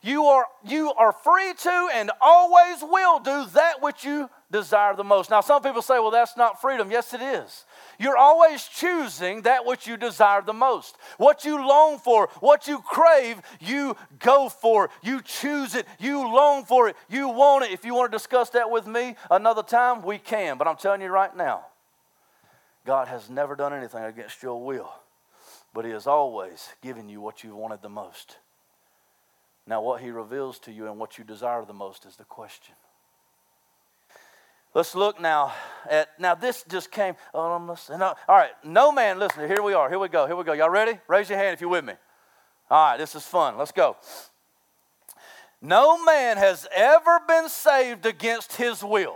Speaker 1: You are, you are free to and always will do that which you desire the most. Now, some people say, well, that's not freedom. Yes, it is. You're always choosing that which you desire the most. What you long for, what you crave, you go for. You choose it. You long for it. You want it. If you want to discuss that with me another time, we can. But I'm telling you right now, God has never done anything against your will, but He has always given you what you wanted the most. Now, what He reveals to you and what you desire the most is the question. Let's look now at now. This just came. Oh, I'm listening. all right, no man. Listen. Here we are. Here we go. Here we go. Y'all ready? Raise your hand if you're with me. All right, this is fun. Let's go. No man has ever been saved against his will.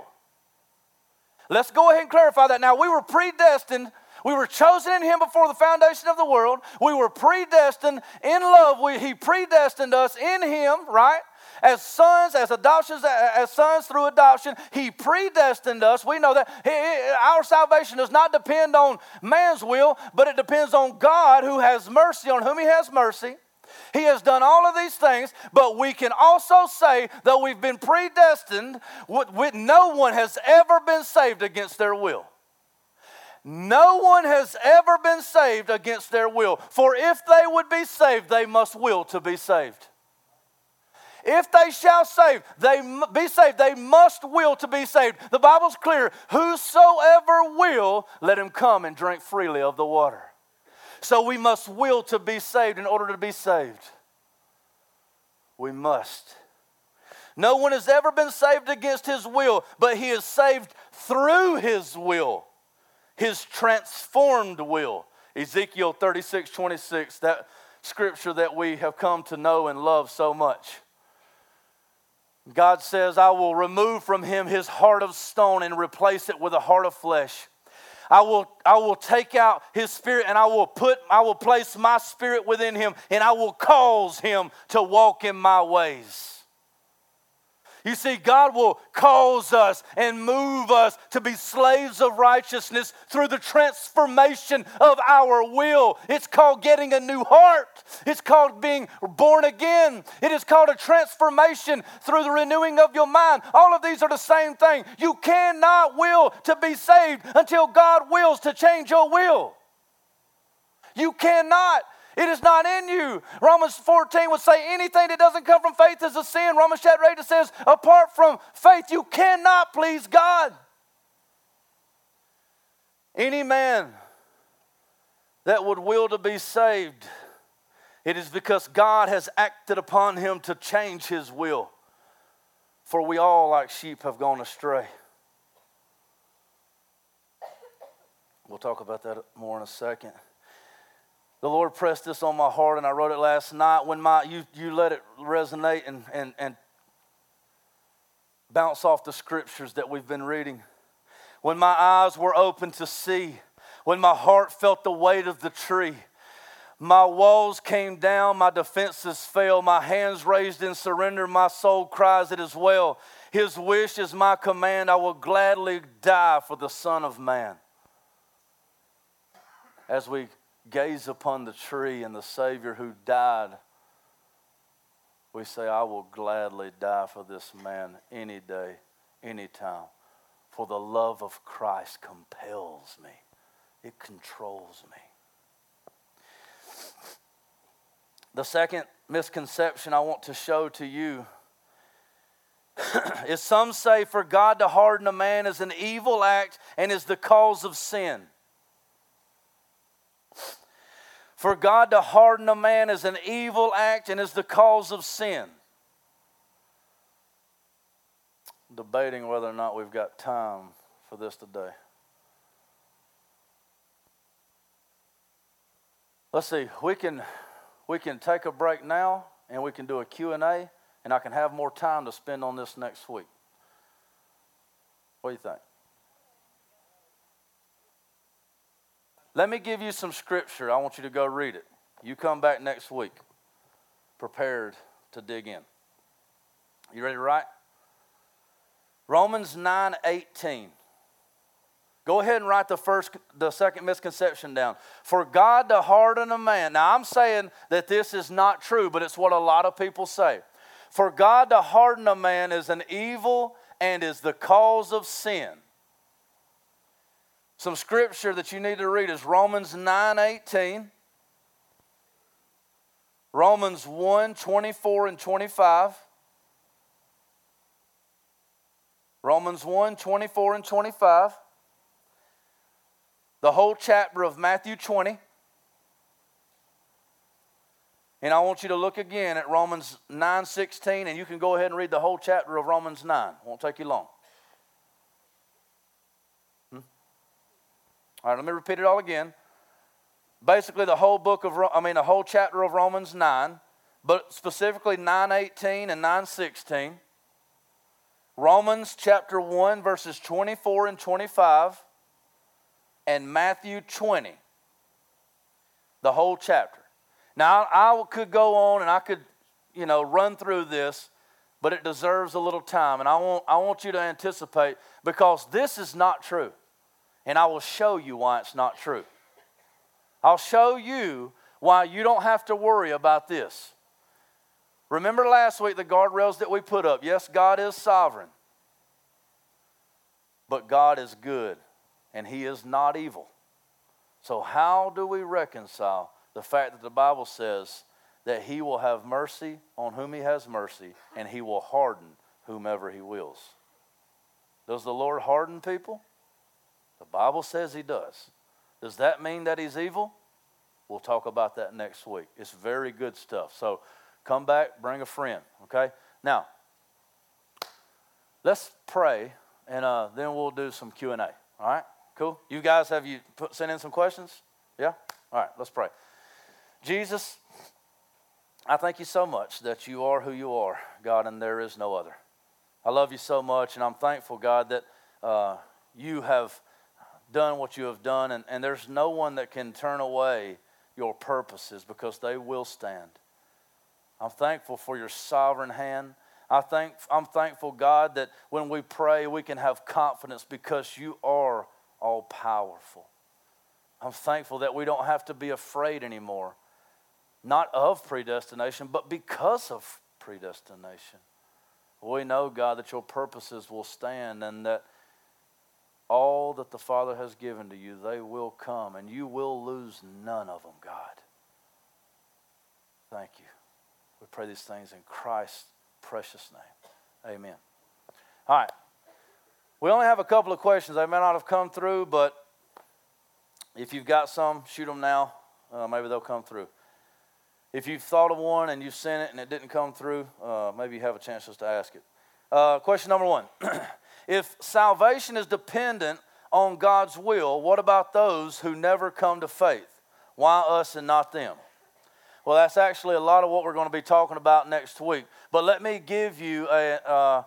Speaker 1: Let's go ahead and clarify that. Now, we were predestined. We were chosen in Him before the foundation of the world. We were predestined in love. We, he predestined us in Him, right? As sons, as adoptions, as sons through adoption, He predestined us. We know that our salvation does not depend on man's will, but it depends on God who has mercy on whom He has mercy. He has done all of these things, but we can also say, though we've been predestined, no one has ever been saved against their will. No one has ever been saved against their will. For if they would be saved, they must will to be saved. If they shall save, they be saved. They must will to be saved. The Bible's clear. Whosoever will, let him come and drink freely of the water. So we must will to be saved in order to be saved. We must. No one has ever been saved against his will, but he is saved through his will, his transformed will. Ezekiel 36 26, that scripture that we have come to know and love so much. God says, I will remove from him his heart of stone and replace it with a heart of flesh. I will, I will take out his spirit and I will put, I will place my spirit within him and I will cause him to walk in my ways. You see, God will cause us and move us to be slaves of righteousness through the transformation of our will. It's called getting a new heart, it's called being born again. It is called a transformation through the renewing of your mind. All of these are the same thing. You cannot will to be saved until God wills to change your will. You cannot. It is not in you. Romans 14 would say anything that doesn't come from faith is a sin. Romans chapter 8 says, apart from faith, you cannot please God. Any man that would will to be saved, it is because God has acted upon him to change his will. For we all, like sheep, have gone astray. We'll talk about that more in a second. The Lord pressed this on my heart, and I wrote it last night. When my you you let it resonate and and and bounce off the scriptures that we've been reading. When my eyes were open to see, when my heart felt the weight of the tree, my walls came down, my defenses fell, my hands raised in surrender, my soul cries, It is well. His wish is my command. I will gladly die for the Son of Man. As we gaze upon the tree and the Savior who died, we say, I will gladly die for this man any day, any time. For the love of Christ compels me, it controls me. The second misconception I want to show to you is some say for God to harden a man is an evil act and is the cause of sin. For God to harden a man is an evil act and is the cause of sin. Debating whether or not we've got time for this today. Let's see, we can we can take a break now and we can do a Q&A and I can have more time to spend on this next week. What do you think? Let me give you some scripture. I want you to go read it. You come back next week prepared to dig in. You ready to write? Romans 9 18. Go ahead and write the first, the second misconception down. For God to harden a man. Now, I'm saying that this is not true, but it's what a lot of people say. For God to harden a man is an evil and is the cause of sin. Some scripture that you need to read is Romans 9 18, Romans 1 24 and 25. Romans 1 24 and 25 the whole chapter of Matthew 20. And I want you to look again at Romans 9 16, and you can go ahead and read the whole chapter of Romans 9. Won't take you long. All right, let me repeat it all again. Basically, the whole book of, I mean, the whole chapter of Romans 9, but specifically 918 and 916. Romans chapter 1, verses 24 and 25 and Matthew 20, the whole chapter. Now, I could go on and I could, you know, run through this, but it deserves a little time. And I want, I want you to anticipate because this is not true. And I will show you why it's not true. I'll show you why you don't have to worry about this. Remember last week the guardrails that we put up? Yes, God is sovereign, but God is good and he is not evil. So, how do we reconcile the fact that the Bible says that he will have mercy on whom he has mercy, and he will harden whomever he wills? Does the Lord harden people? The Bible says he does. Does that mean that he's evil? We'll talk about that next week. It's very good stuff. So, come back, bring a friend, okay? Now, let's pray, and uh, then we'll do some Q&A, all right? Cool? You guys, have you put, sent in some questions? Yeah? All right, let's pray. Jesus, I thank you so much that you are who you are, God, and there is no other. I love you so much, and I'm thankful, God, that uh, you have done what you have done, and, and there's no one that can turn away your purposes because they will stand. I'm thankful for your sovereign hand. I think, I'm thankful, God, that when we pray, we can have confidence because you are all powerful. I'm thankful that we don't have to be afraid anymore, not of predestination, but because of predestination. We know, God, that your purposes will stand and that all that the Father has given to you, they will come, and you will lose none of them, God. Thank you. We pray these things in Christ's precious name. Amen. All right. We only have a couple of questions. They may not have come through, but if you've got some, shoot them now. Uh, maybe they'll come through. If you've thought of one and you've sent it and it didn't come through, uh, maybe you have a chance just to ask it. Uh, question number one [CLEARS THROAT] If salvation is dependent on God's will, what about those who never come to faith? Why us and not them? Well, that's actually a lot of what we're going to be talking about next week. But let me give you a uh,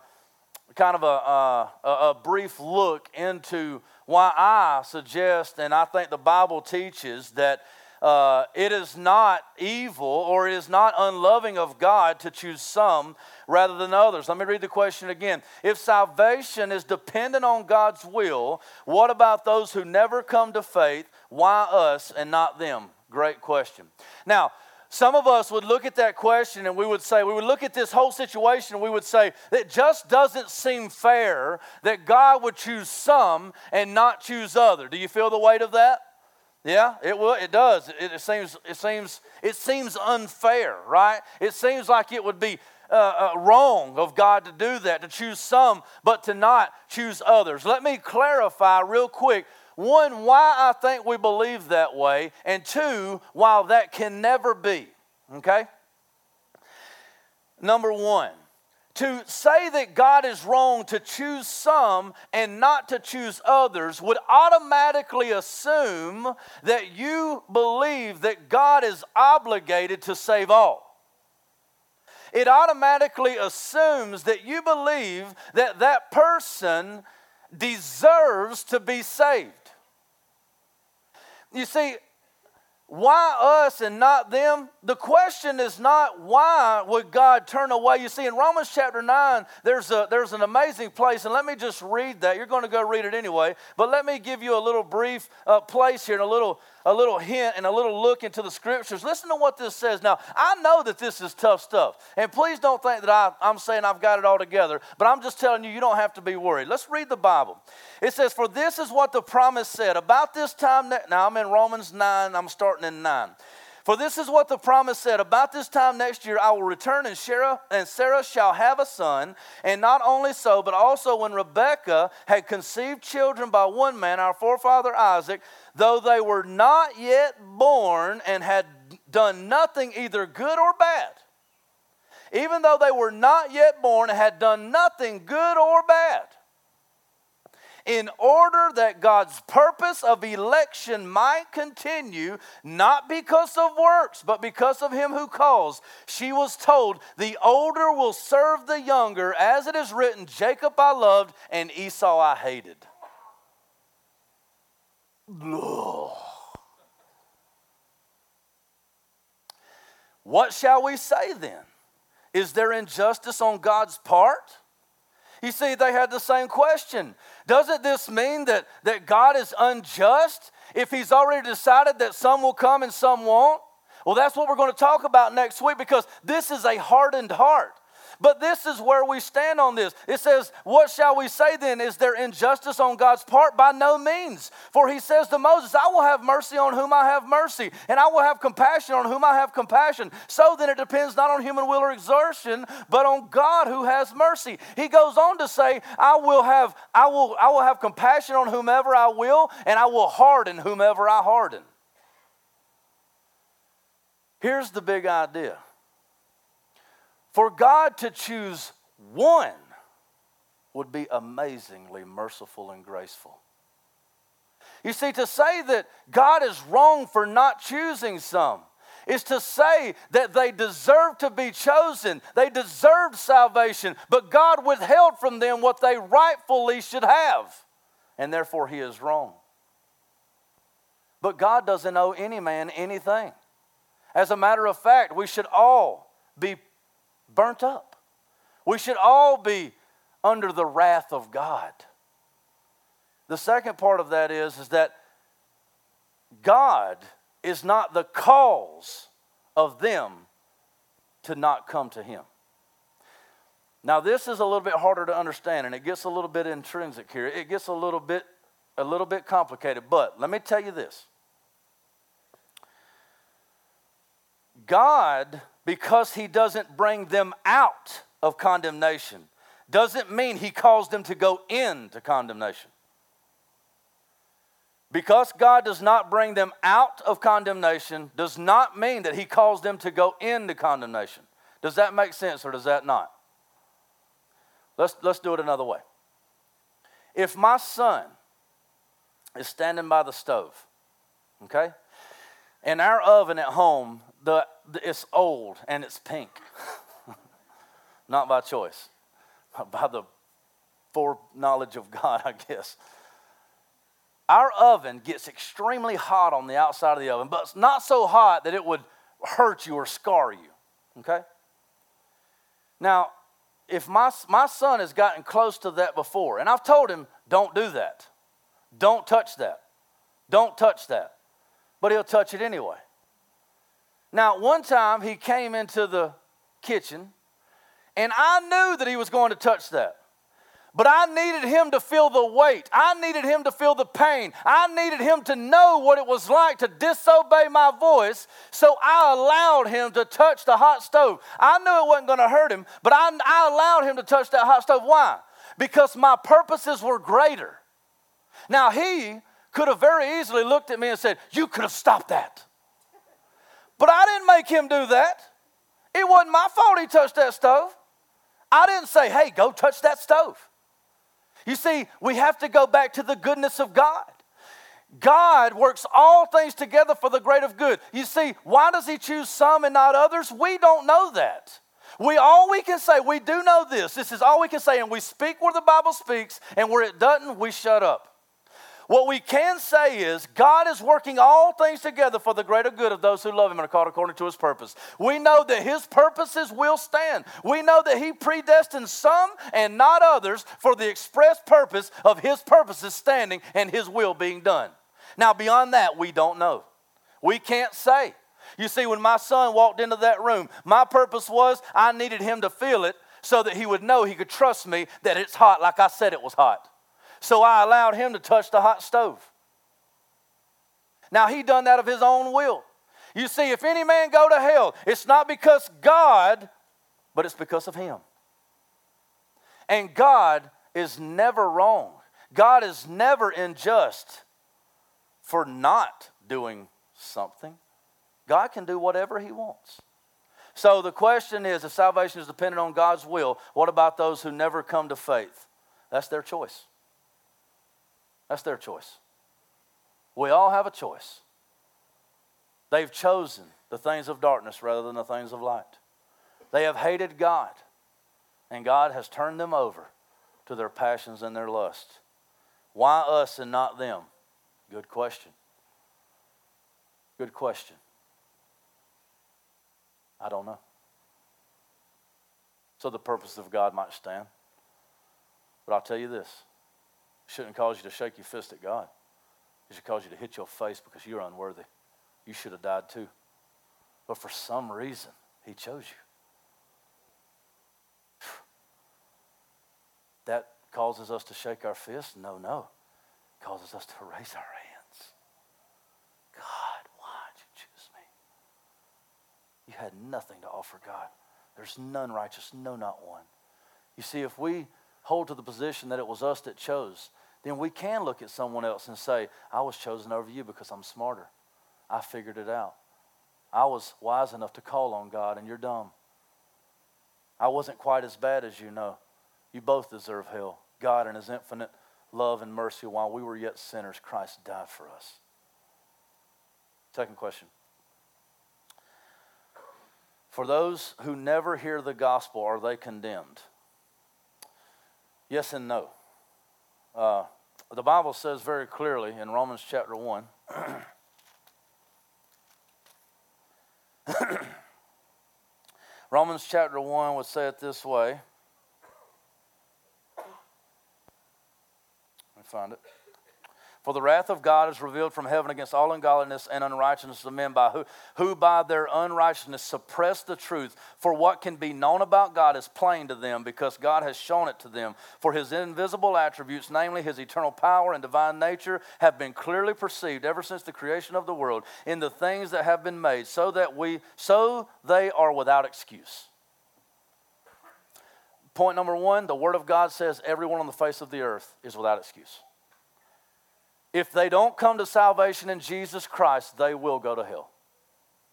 Speaker 1: kind of a, a, a, brief look into why I suggest, and I think the Bible teaches, that uh, it is not evil or it is not unloving of God to choose some rather than others. Let me read the question again. If salvation is dependent on God's will, what about those who never come to faith? Why us and not them? Great question. Now, some of us would look at that question and we would say, we would look at this whole situation and we would say, it just doesn't seem fair that God would choose some and not choose other. Do you feel the weight of that? Yeah, it will. It does. It, it, seems. It seems. It seems unfair, right? It seems like it would be uh, uh, wrong of God to do that, to choose some, but to not choose others. Let me clarify real quick. One, why I think we believe that way, and two, why that can never be. Okay. Number one, to say that God is wrong to choose some and not to choose others would automatically assume that you believe that God is obligated to save all. It automatically assumes that you believe that that person deserves to be saved. You see, why us and not them? The question is not why would God turn away. You see, in Romans chapter 9, there's, a, there's an amazing place, and let me just read that. You're going to go read it anyway, but let me give you a little brief uh, place here and a little a little hint and a little look into the scriptures. Listen to what this says. Now, I know that this is tough stuff. And please don't think that I, I'm saying I've got it all together, but I'm just telling you, you don't have to be worried. Let's read the Bible. It says, For this is what the promise said. About this time, now I'm in Romans 9, I'm starting in 9. For this is what the promise said About this time next year, I will return, and Sarah, and Sarah shall have a son. And not only so, but also when Rebekah had conceived children by one man, our forefather Isaac, though they were not yet born and had done nothing either good or bad, even though they were not yet born and had done nothing good or bad in order that God's purpose of election might continue, not because of works, but because of him who calls. She was told, The older will serve the younger, as it is written, Jacob I loved, and Esau I hated. What shall we say then? Is there injustice on God's part? You see, they had the same question. Doesn't this mean that, that God is unjust if He's already decided that some will come and some won't? Well, that's what we're going to talk about next week because this is a hardened heart. But this is where we stand on this. It says, What shall we say then? Is there injustice on God's part? By no means. For he says to Moses, I will have mercy on whom I have mercy, and I will have compassion on whom I have compassion. So then it depends not on human will or exertion, but on God who has mercy. He goes on to say, I will have, I will, I will have compassion on whomever I will, and I will harden whomever I harden. Here's the big idea. For God to choose one would be amazingly merciful and graceful. You see, to say that God is wrong for not choosing some is to say that they deserve to be chosen, they deserved salvation, but God withheld from them what they rightfully should have, and therefore He is wrong. But God doesn't owe any man anything. As a matter of fact, we should all be burnt up. We should all be under the wrath of God. The second part of that is, is that God is not the cause of them to not come to Him. Now, this is a little bit harder to understand, and it gets a little bit intrinsic here. It gets a little bit, a little bit complicated. But let me tell you this: God because he doesn't bring them out of condemnation doesn't mean he calls them to go into condemnation. Because God does not bring them out of condemnation does not mean that he calls them to go into condemnation. Does that make sense or does that not? Let's, let's do it another way. If my son is standing by the stove, okay, and our oven at home the, it's old and it's pink. [LAUGHS] Not by choice, but [LAUGHS] by the foreknowledge of God, I guess. Our oven gets extremely hot on the outside of the oven, but it's not so hot that it would hurt you or scar you. Okay? Now, if my, my son has gotten close to that before, and I've told him, don't do that, don't touch that, don't touch that, but he'll touch it anyway. Now, one time he came into the kitchen, and I knew that he was going to touch that. But I needed him to feel the weight. I needed him to feel the pain. I needed him to know what it was like to disobey my voice. So I allowed him to touch the hot stove. I knew it wasn't going to hurt him, but I, I allowed him to touch that hot stove. Why? Because my purposes were greater. Now, he could have very easily looked at me and said, You could have stopped that. But I didn't make him do that. It wasn't my fault he touched that stove. I didn't say, Hey, go touch that stove. You see, we have to go back to the goodness of God. God works all things together for the great of good. You see, why does He choose some and not others? We don't know that. We all we can say, we do know this. This is all we can say, and we speak where the Bible speaks, and where it doesn't, we shut up. What we can say is God is working all things together for the greater good of those who love Him and are called according to His purpose. We know that His purposes will stand. We know that He predestined some and not others for the express purpose of His purposes standing and His will being done. Now, beyond that, we don't know. We can't say. You see, when my son walked into that room, my purpose was I needed him to feel it so that he would know he could trust me that it's hot like I said it was hot. So I allowed him to touch the hot stove. Now he done that of his own will. You see, if any man go to hell, it's not because God, but it's because of him. And God is never wrong. God is never unjust for not doing something. God can do whatever he wants. So the question is if salvation is dependent on God's will, what about those who never come to faith? That's their choice. That's their choice. We all have a choice. They've chosen the things of darkness rather than the things of light. They have hated God, and God has turned them over to their passions and their lusts. Why us and not them? Good question. Good question. I don't know. So the purpose of God might stand. But I'll tell you this shouldn't cause you to shake your fist at God. It should cause you to hit your face because you're unworthy. You should have died too. But for some reason, He chose you. [SIGHS] That causes us to shake our fist? No, no. It causes us to raise our hands. God, why'd you choose me? You had nothing to offer God. There's none righteous, no, not one. You see, if we hold to the position that it was us that chose, then we can look at someone else and say, I was chosen over you because I'm smarter. I figured it out. I was wise enough to call on God, and you're dumb. I wasn't quite as bad as you know. You both deserve hell. God, in His infinite love and mercy, while we were yet sinners, Christ died for us. Second question. For those who never hear the gospel, are they condemned? Yes and no. Uh, the Bible says very clearly in Romans chapter 1. [COUGHS] Romans chapter 1 would say it this way. Let me find it. For the wrath of God is revealed from heaven against all ungodliness and unrighteousness of men, by who, who by their unrighteousness suppress the truth. For what can be known about God is plain to them, because God has shown it to them. For his invisible attributes, namely his eternal power and divine nature, have been clearly perceived ever since the creation of the world in the things that have been made, so that we so they are without excuse. Point number one, the word of God says everyone on the face of the earth is without excuse. If they don't come to salvation in Jesus Christ, they will go to hell.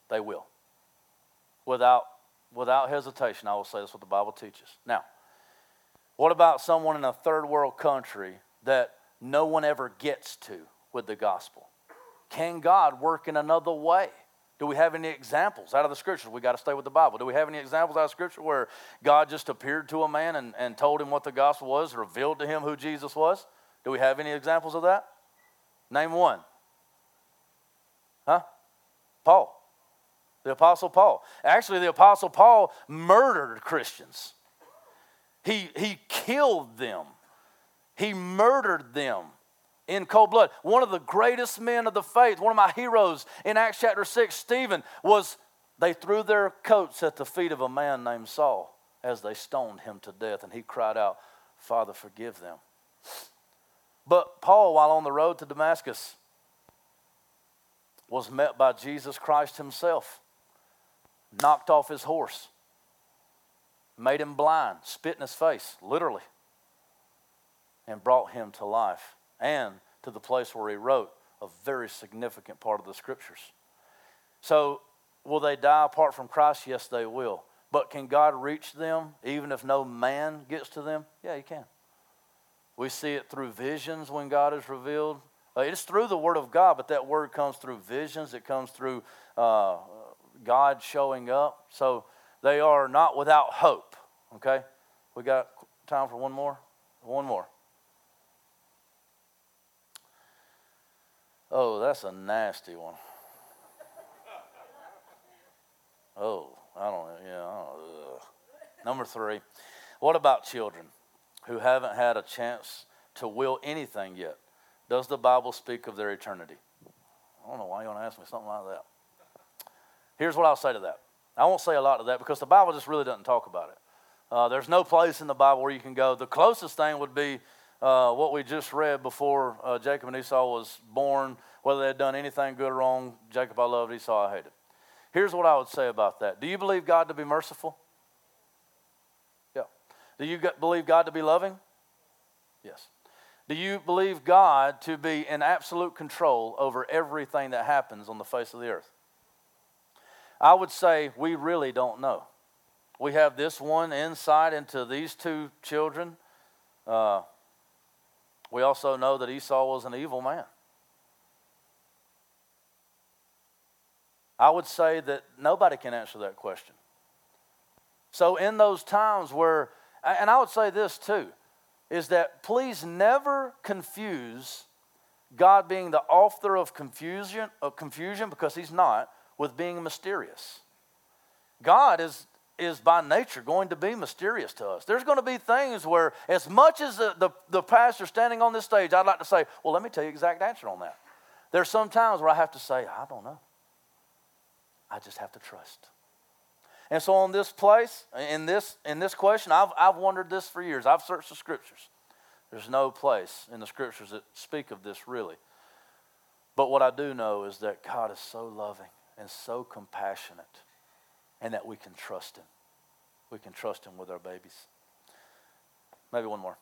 Speaker 1: They will. Without, without hesitation, I will say that's what the Bible teaches. Now, what about someone in a third world country that no one ever gets to with the gospel? Can God work in another way? Do we have any examples out of the scriptures? We got to stay with the Bible. Do we have any examples out of scripture where God just appeared to a man and, and told him what the gospel was, revealed to him who Jesus was? Do we have any examples of that? Name one. Huh? Paul. The Apostle Paul. Actually, the Apostle Paul murdered Christians. He, he killed them. He murdered them in cold blood. One of the greatest men of the faith, one of my heroes in Acts chapter 6, Stephen, was they threw their coats at the feet of a man named Saul as they stoned him to death. And he cried out, Father, forgive them. But Paul, while on the road to Damascus, was met by Jesus Christ himself, knocked off his horse, made him blind, spit in his face, literally, and brought him to life and to the place where he wrote a very significant part of the scriptures. So, will they die apart from Christ? Yes, they will. But can God reach them even if no man gets to them? Yeah, He can. We see it through visions when God is revealed. Uh, it's through the Word of God, but that Word comes through visions. It comes through uh, God showing up. So they are not without hope. Okay? We got time for one more? One more. Oh, that's a nasty one. Oh, I don't. Yeah, don't. Number three, what about children who haven't had a chance to will anything yet? Does the Bible speak of their eternity? I don't know why you want to ask me something like that. Here's what I'll say to that. I won't say a lot to that because the Bible just really doesn't talk about it. Uh, there's no place in the Bible where you can go. The closest thing would be uh, what we just read before uh, Jacob and Esau was born, whether they had done anything good or wrong. Jacob I loved, Esau I hated. Here's what I would say about that. Do you believe God to be merciful? Do you believe God to be loving? Yes. Do you believe God to be in absolute control over everything that happens on the face of the earth? I would say we really don't know. We have this one insight into these two children. Uh, we also know that Esau was an evil man. I would say that nobody can answer that question. So, in those times where, and I would say this too, is that please never confuse God being the author of confusion, of confusion because He's not, with being mysterious. God is, is by nature going to be mysterious to us. There's going to be things where, as much as the, the, the pastor standing on this stage, I'd like to say, well, let me tell you exact answer on that. There's some times where I have to say, I don't know. I just have to trust. And so on this place, in this, in this question, I've, I've wondered this for years. I've searched the scriptures. There's no place in the scriptures that speak of this really. But what I do know is that God is so loving and so compassionate and that we can trust Him. We can trust Him with our babies. Maybe one more.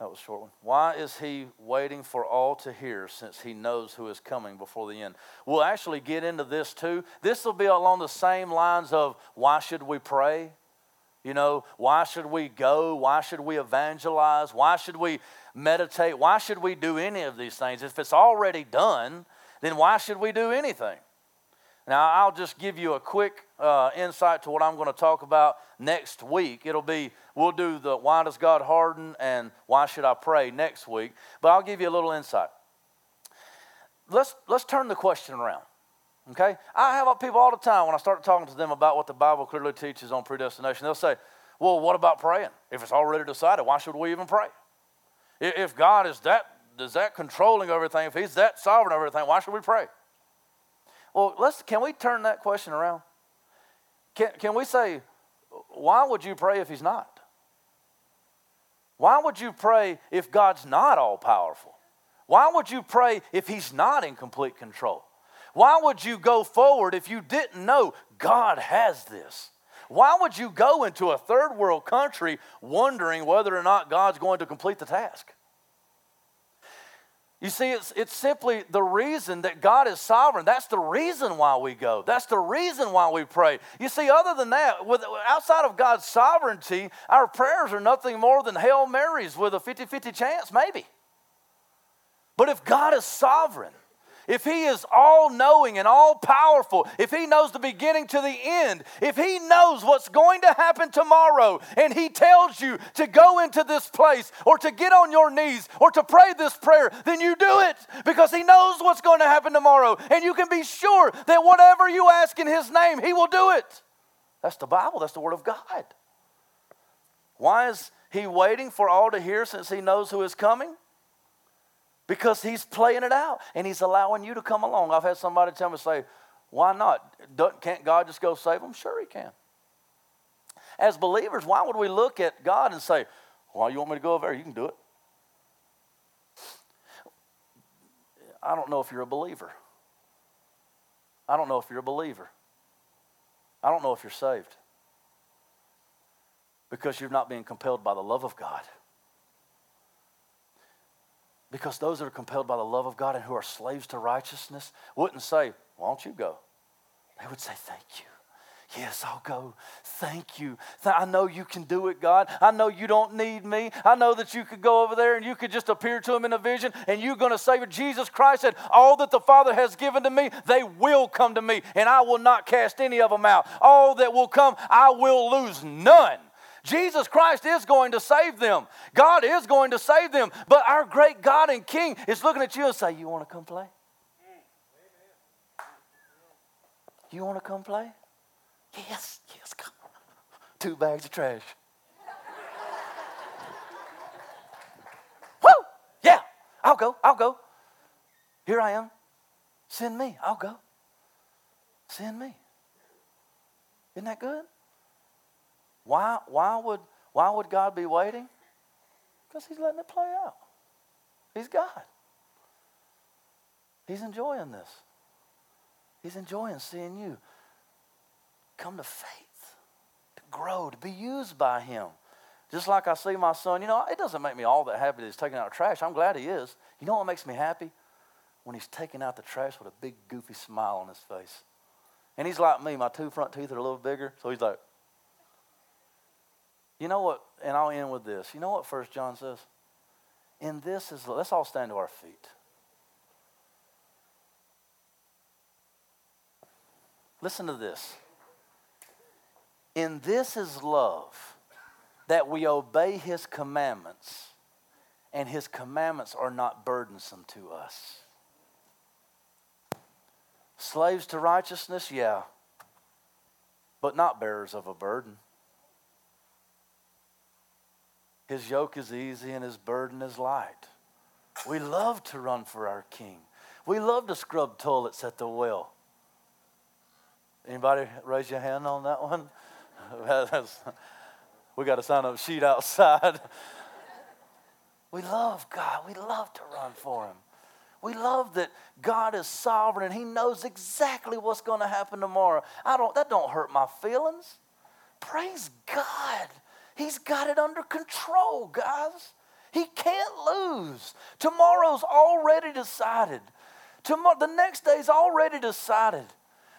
Speaker 1: That was short one. Why is he waiting for all to hear since he knows who is coming before the end? We'll actually get into this too. This will be along the same lines of why should we pray? You know, why should we go? Why should we evangelize? Why should we meditate? Why should we do any of these things? If it's already done, then why should we do anything? Now, I'll just give you a quick uh, insight to what I'm going to talk about next week. It'll be, we'll do the why does God harden and why should I pray next week. But I'll give you a little insight. Let's, let's turn the question around. Okay? I have people all the time when I start talking to them about what the Bible clearly teaches on predestination, they'll say, well, what about praying? If it's already decided, why should we even pray? If God is that, is that controlling everything, if He's that sovereign over everything, why should we pray? Well, let's, can we turn that question around? Can, can we say, why would you pray if He's not? Why would you pray if God's not all powerful? Why would you pray if He's not in complete control? Why would you go forward if you didn't know God has this? Why would you go into a third world country wondering whether or not God's going to complete the task? You see, it's, it's simply the reason that God is sovereign. That's the reason why we go. That's the reason why we pray. You see, other than that, with, outside of God's sovereignty, our prayers are nothing more than Hail Marys with a 50 50 chance, maybe. But if God is sovereign, if He is all knowing and all powerful, if He knows the beginning to the end, if He knows what's going to happen tomorrow, and He tells you to go into this place or to get on your knees or to pray this prayer, then you do it because He knows what's going to happen tomorrow. And you can be sure that whatever you ask in His name, He will do it. That's the Bible, that's the Word of God. Why is He waiting for all to hear since He knows who is coming? Because he's playing it out and he's allowing you to come along. I've had somebody tell me, say, why not? Can't God just go save them? Sure, he can. As believers, why would we look at God and say, Why you want me to go over there? You can do it. I don't know if you're a believer. I don't know if you're a believer. I don't know if you're saved because you're not being compelled by the love of God. Because those that are compelled by the love of God and who are slaves to righteousness wouldn't say, Why don't you go? They would say, Thank you. Yes, I'll go. Thank you. I know you can do it, God. I know you don't need me. I know that you could go over there and you could just appear to him in a vision and you're going to say, Jesus Christ said, All that the Father has given to me, they will come to me, and I will not cast any of them out. All that will come, I will lose none. Jesus Christ is going to save them. God is going to save them. But our great God and King is looking at you and say, You want to come play? You want to come play? Yes, yes, come. Two bags of trash. Woo! Yeah, I'll go, I'll go. Here I am. Send me, I'll go. Send me. Isn't that good? Why, why, would, why would God be waiting? Because He's letting it play out. He's God. He's enjoying this. He's enjoying seeing you come to faith, to grow, to be used by Him. Just like I see my son, you know, it doesn't make me all that happy that he's taking out trash. I'm glad he is. You know what makes me happy? When he's taking out the trash with a big, goofy smile on his face. And he's like me, my two front teeth are a little bigger, so he's like, you know what? And I'll end with this. You know what First John says? In this is, let's all stand to our feet. Listen to this. In this is love, that we obey his commandments, and his commandments are not burdensome to us. Slaves to righteousness, yeah, but not bearers of a burden. His yoke is easy and his burden is light. We love to run for our king. We love to scrub toilets at the well. Anybody raise your hand on that one? [LAUGHS] we got a sign up sheet outside. [LAUGHS] we love God. We love to run for him. We love that God is sovereign and he knows exactly what's going to happen tomorrow. I don't that don't hurt my feelings. Praise God. He's got it under control, guys. He can't lose. Tomorrow's already decided. Tomorrow, the next day's already decided.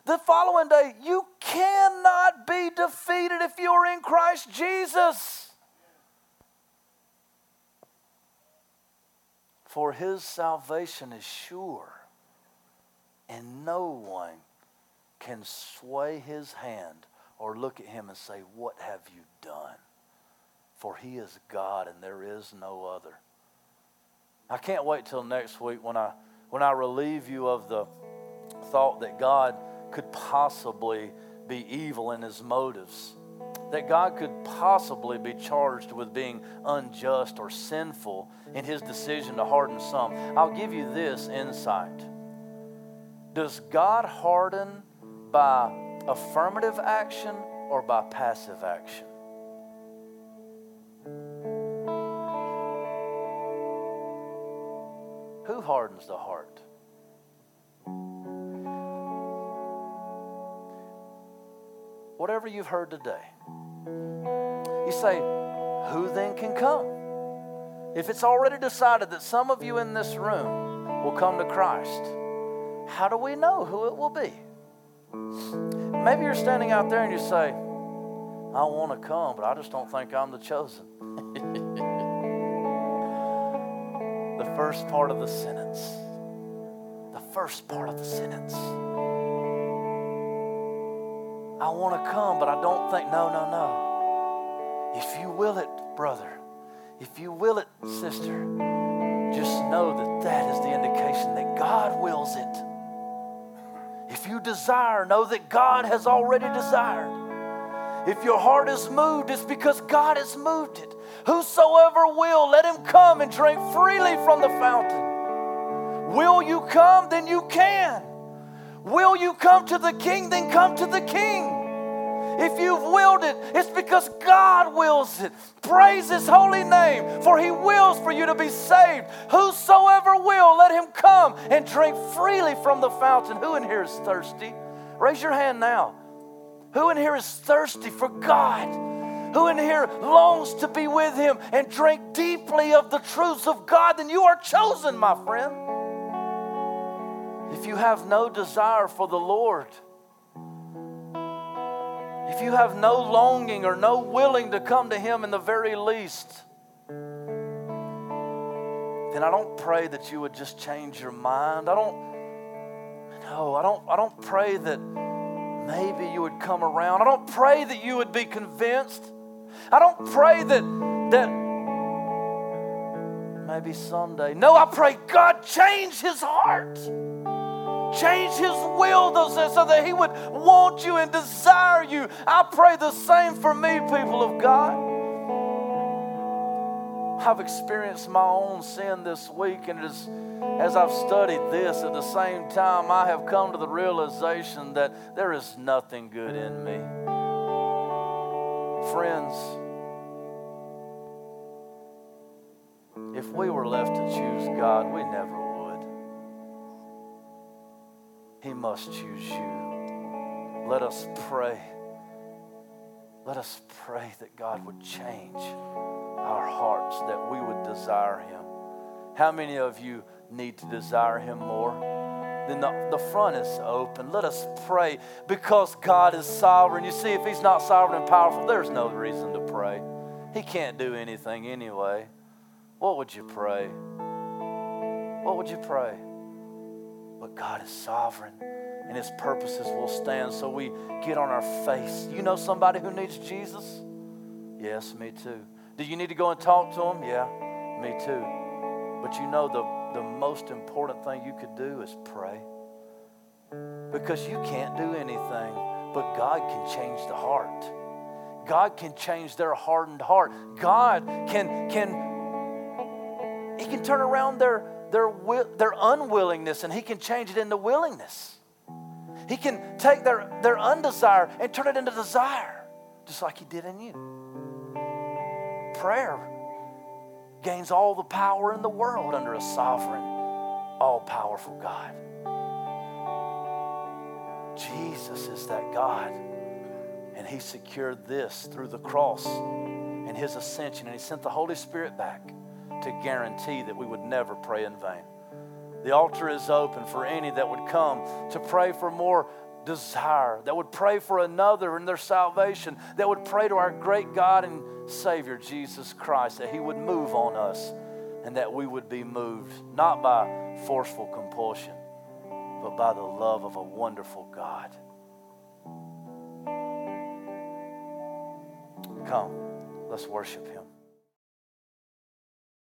Speaker 1: The following day, you cannot be defeated if you're in Christ Jesus. For his salvation is sure, and no one can sway his hand or look at him and say, What have you done? For he is God and there is no other. I can't wait till next week when I when I relieve you of the thought that God could possibly be evil in his motives. That God could possibly be charged with being unjust or sinful in his decision to harden some. I'll give you this insight. Does God harden by affirmative action or by passive action? Hardens the heart? Whatever you've heard today, you say, Who then can come? If it's already decided that some of you in this room will come to Christ, how do we know who it will be? Maybe you're standing out there and you say, I want to come, but I just don't think I'm the chosen. [LAUGHS] first part of the sentence. The first part of the sentence. I want to come, but I don't think, no, no, no. If you will it, brother, if you will it, sister, just know that that is the indication that God wills it. If you desire, know that God has already desired. If your heart is moved, it's because God has moved it. Whosoever will, let him come and drink freely from the fountain. Will you come? Then you can. Will you come to the king? Then come to the king. If you've willed it, it's because God wills it. Praise His holy name, for He wills for you to be saved. Whosoever will, let him come and drink freely from the fountain. Who in here is thirsty? Raise your hand now. Who in here is thirsty for God? Who in here longs to be with him and drink deeply of the truths of God, then you are chosen, my friend. If you have no desire for the Lord, if you have no longing or no willing to come to him in the very least, then I don't pray that you would just change your mind. I don't no, I don't I don't pray that maybe you would come around. I don't pray that you would be convinced. I don't pray that that maybe someday. No, I pray God change his heart. Change his will so that he would want you and desire you. I pray the same for me, people of God. I've experienced my own sin this week, and as, as I've studied this, at the same time, I have come to the realization that there is nothing good in me. Friends, if we were left to choose God, we never would. He must choose you. Let us pray. Let us pray that God would change our hearts, that we would desire Him. How many of you need to desire Him more? Then the, the front is open. Let us pray because God is sovereign. You see, if He's not sovereign and powerful, there's no reason to pray. He can't do anything anyway. What would you pray? What would you pray? But God is sovereign and His purposes will stand. So we get on our face. You know somebody who needs Jesus? Yes, me too. Do you need to go and talk to Him? Yeah, me too. But you know the the most important thing you could do is pray. Because you can't do anything, but God can change the heart. God can change their hardened heart. God can, can He can turn around their, their, their unwillingness and He can change it into willingness. He can take their, their undesire and turn it into desire, just like He did in you. Prayer gains all the power in the world under a sovereign, all powerful God. Jesus is that God. And He secured this through the cross and His ascension. And He sent the Holy Spirit back to guarantee that we would never pray in vain. The altar is open for any that would come to pray for more desire, that would pray for another in their salvation, that would pray to our great God and Savior, Jesus Christ, that He would move on us and that we would be moved not by forceful compulsion, but by the love of a wonderful God. Come, let's worship Him.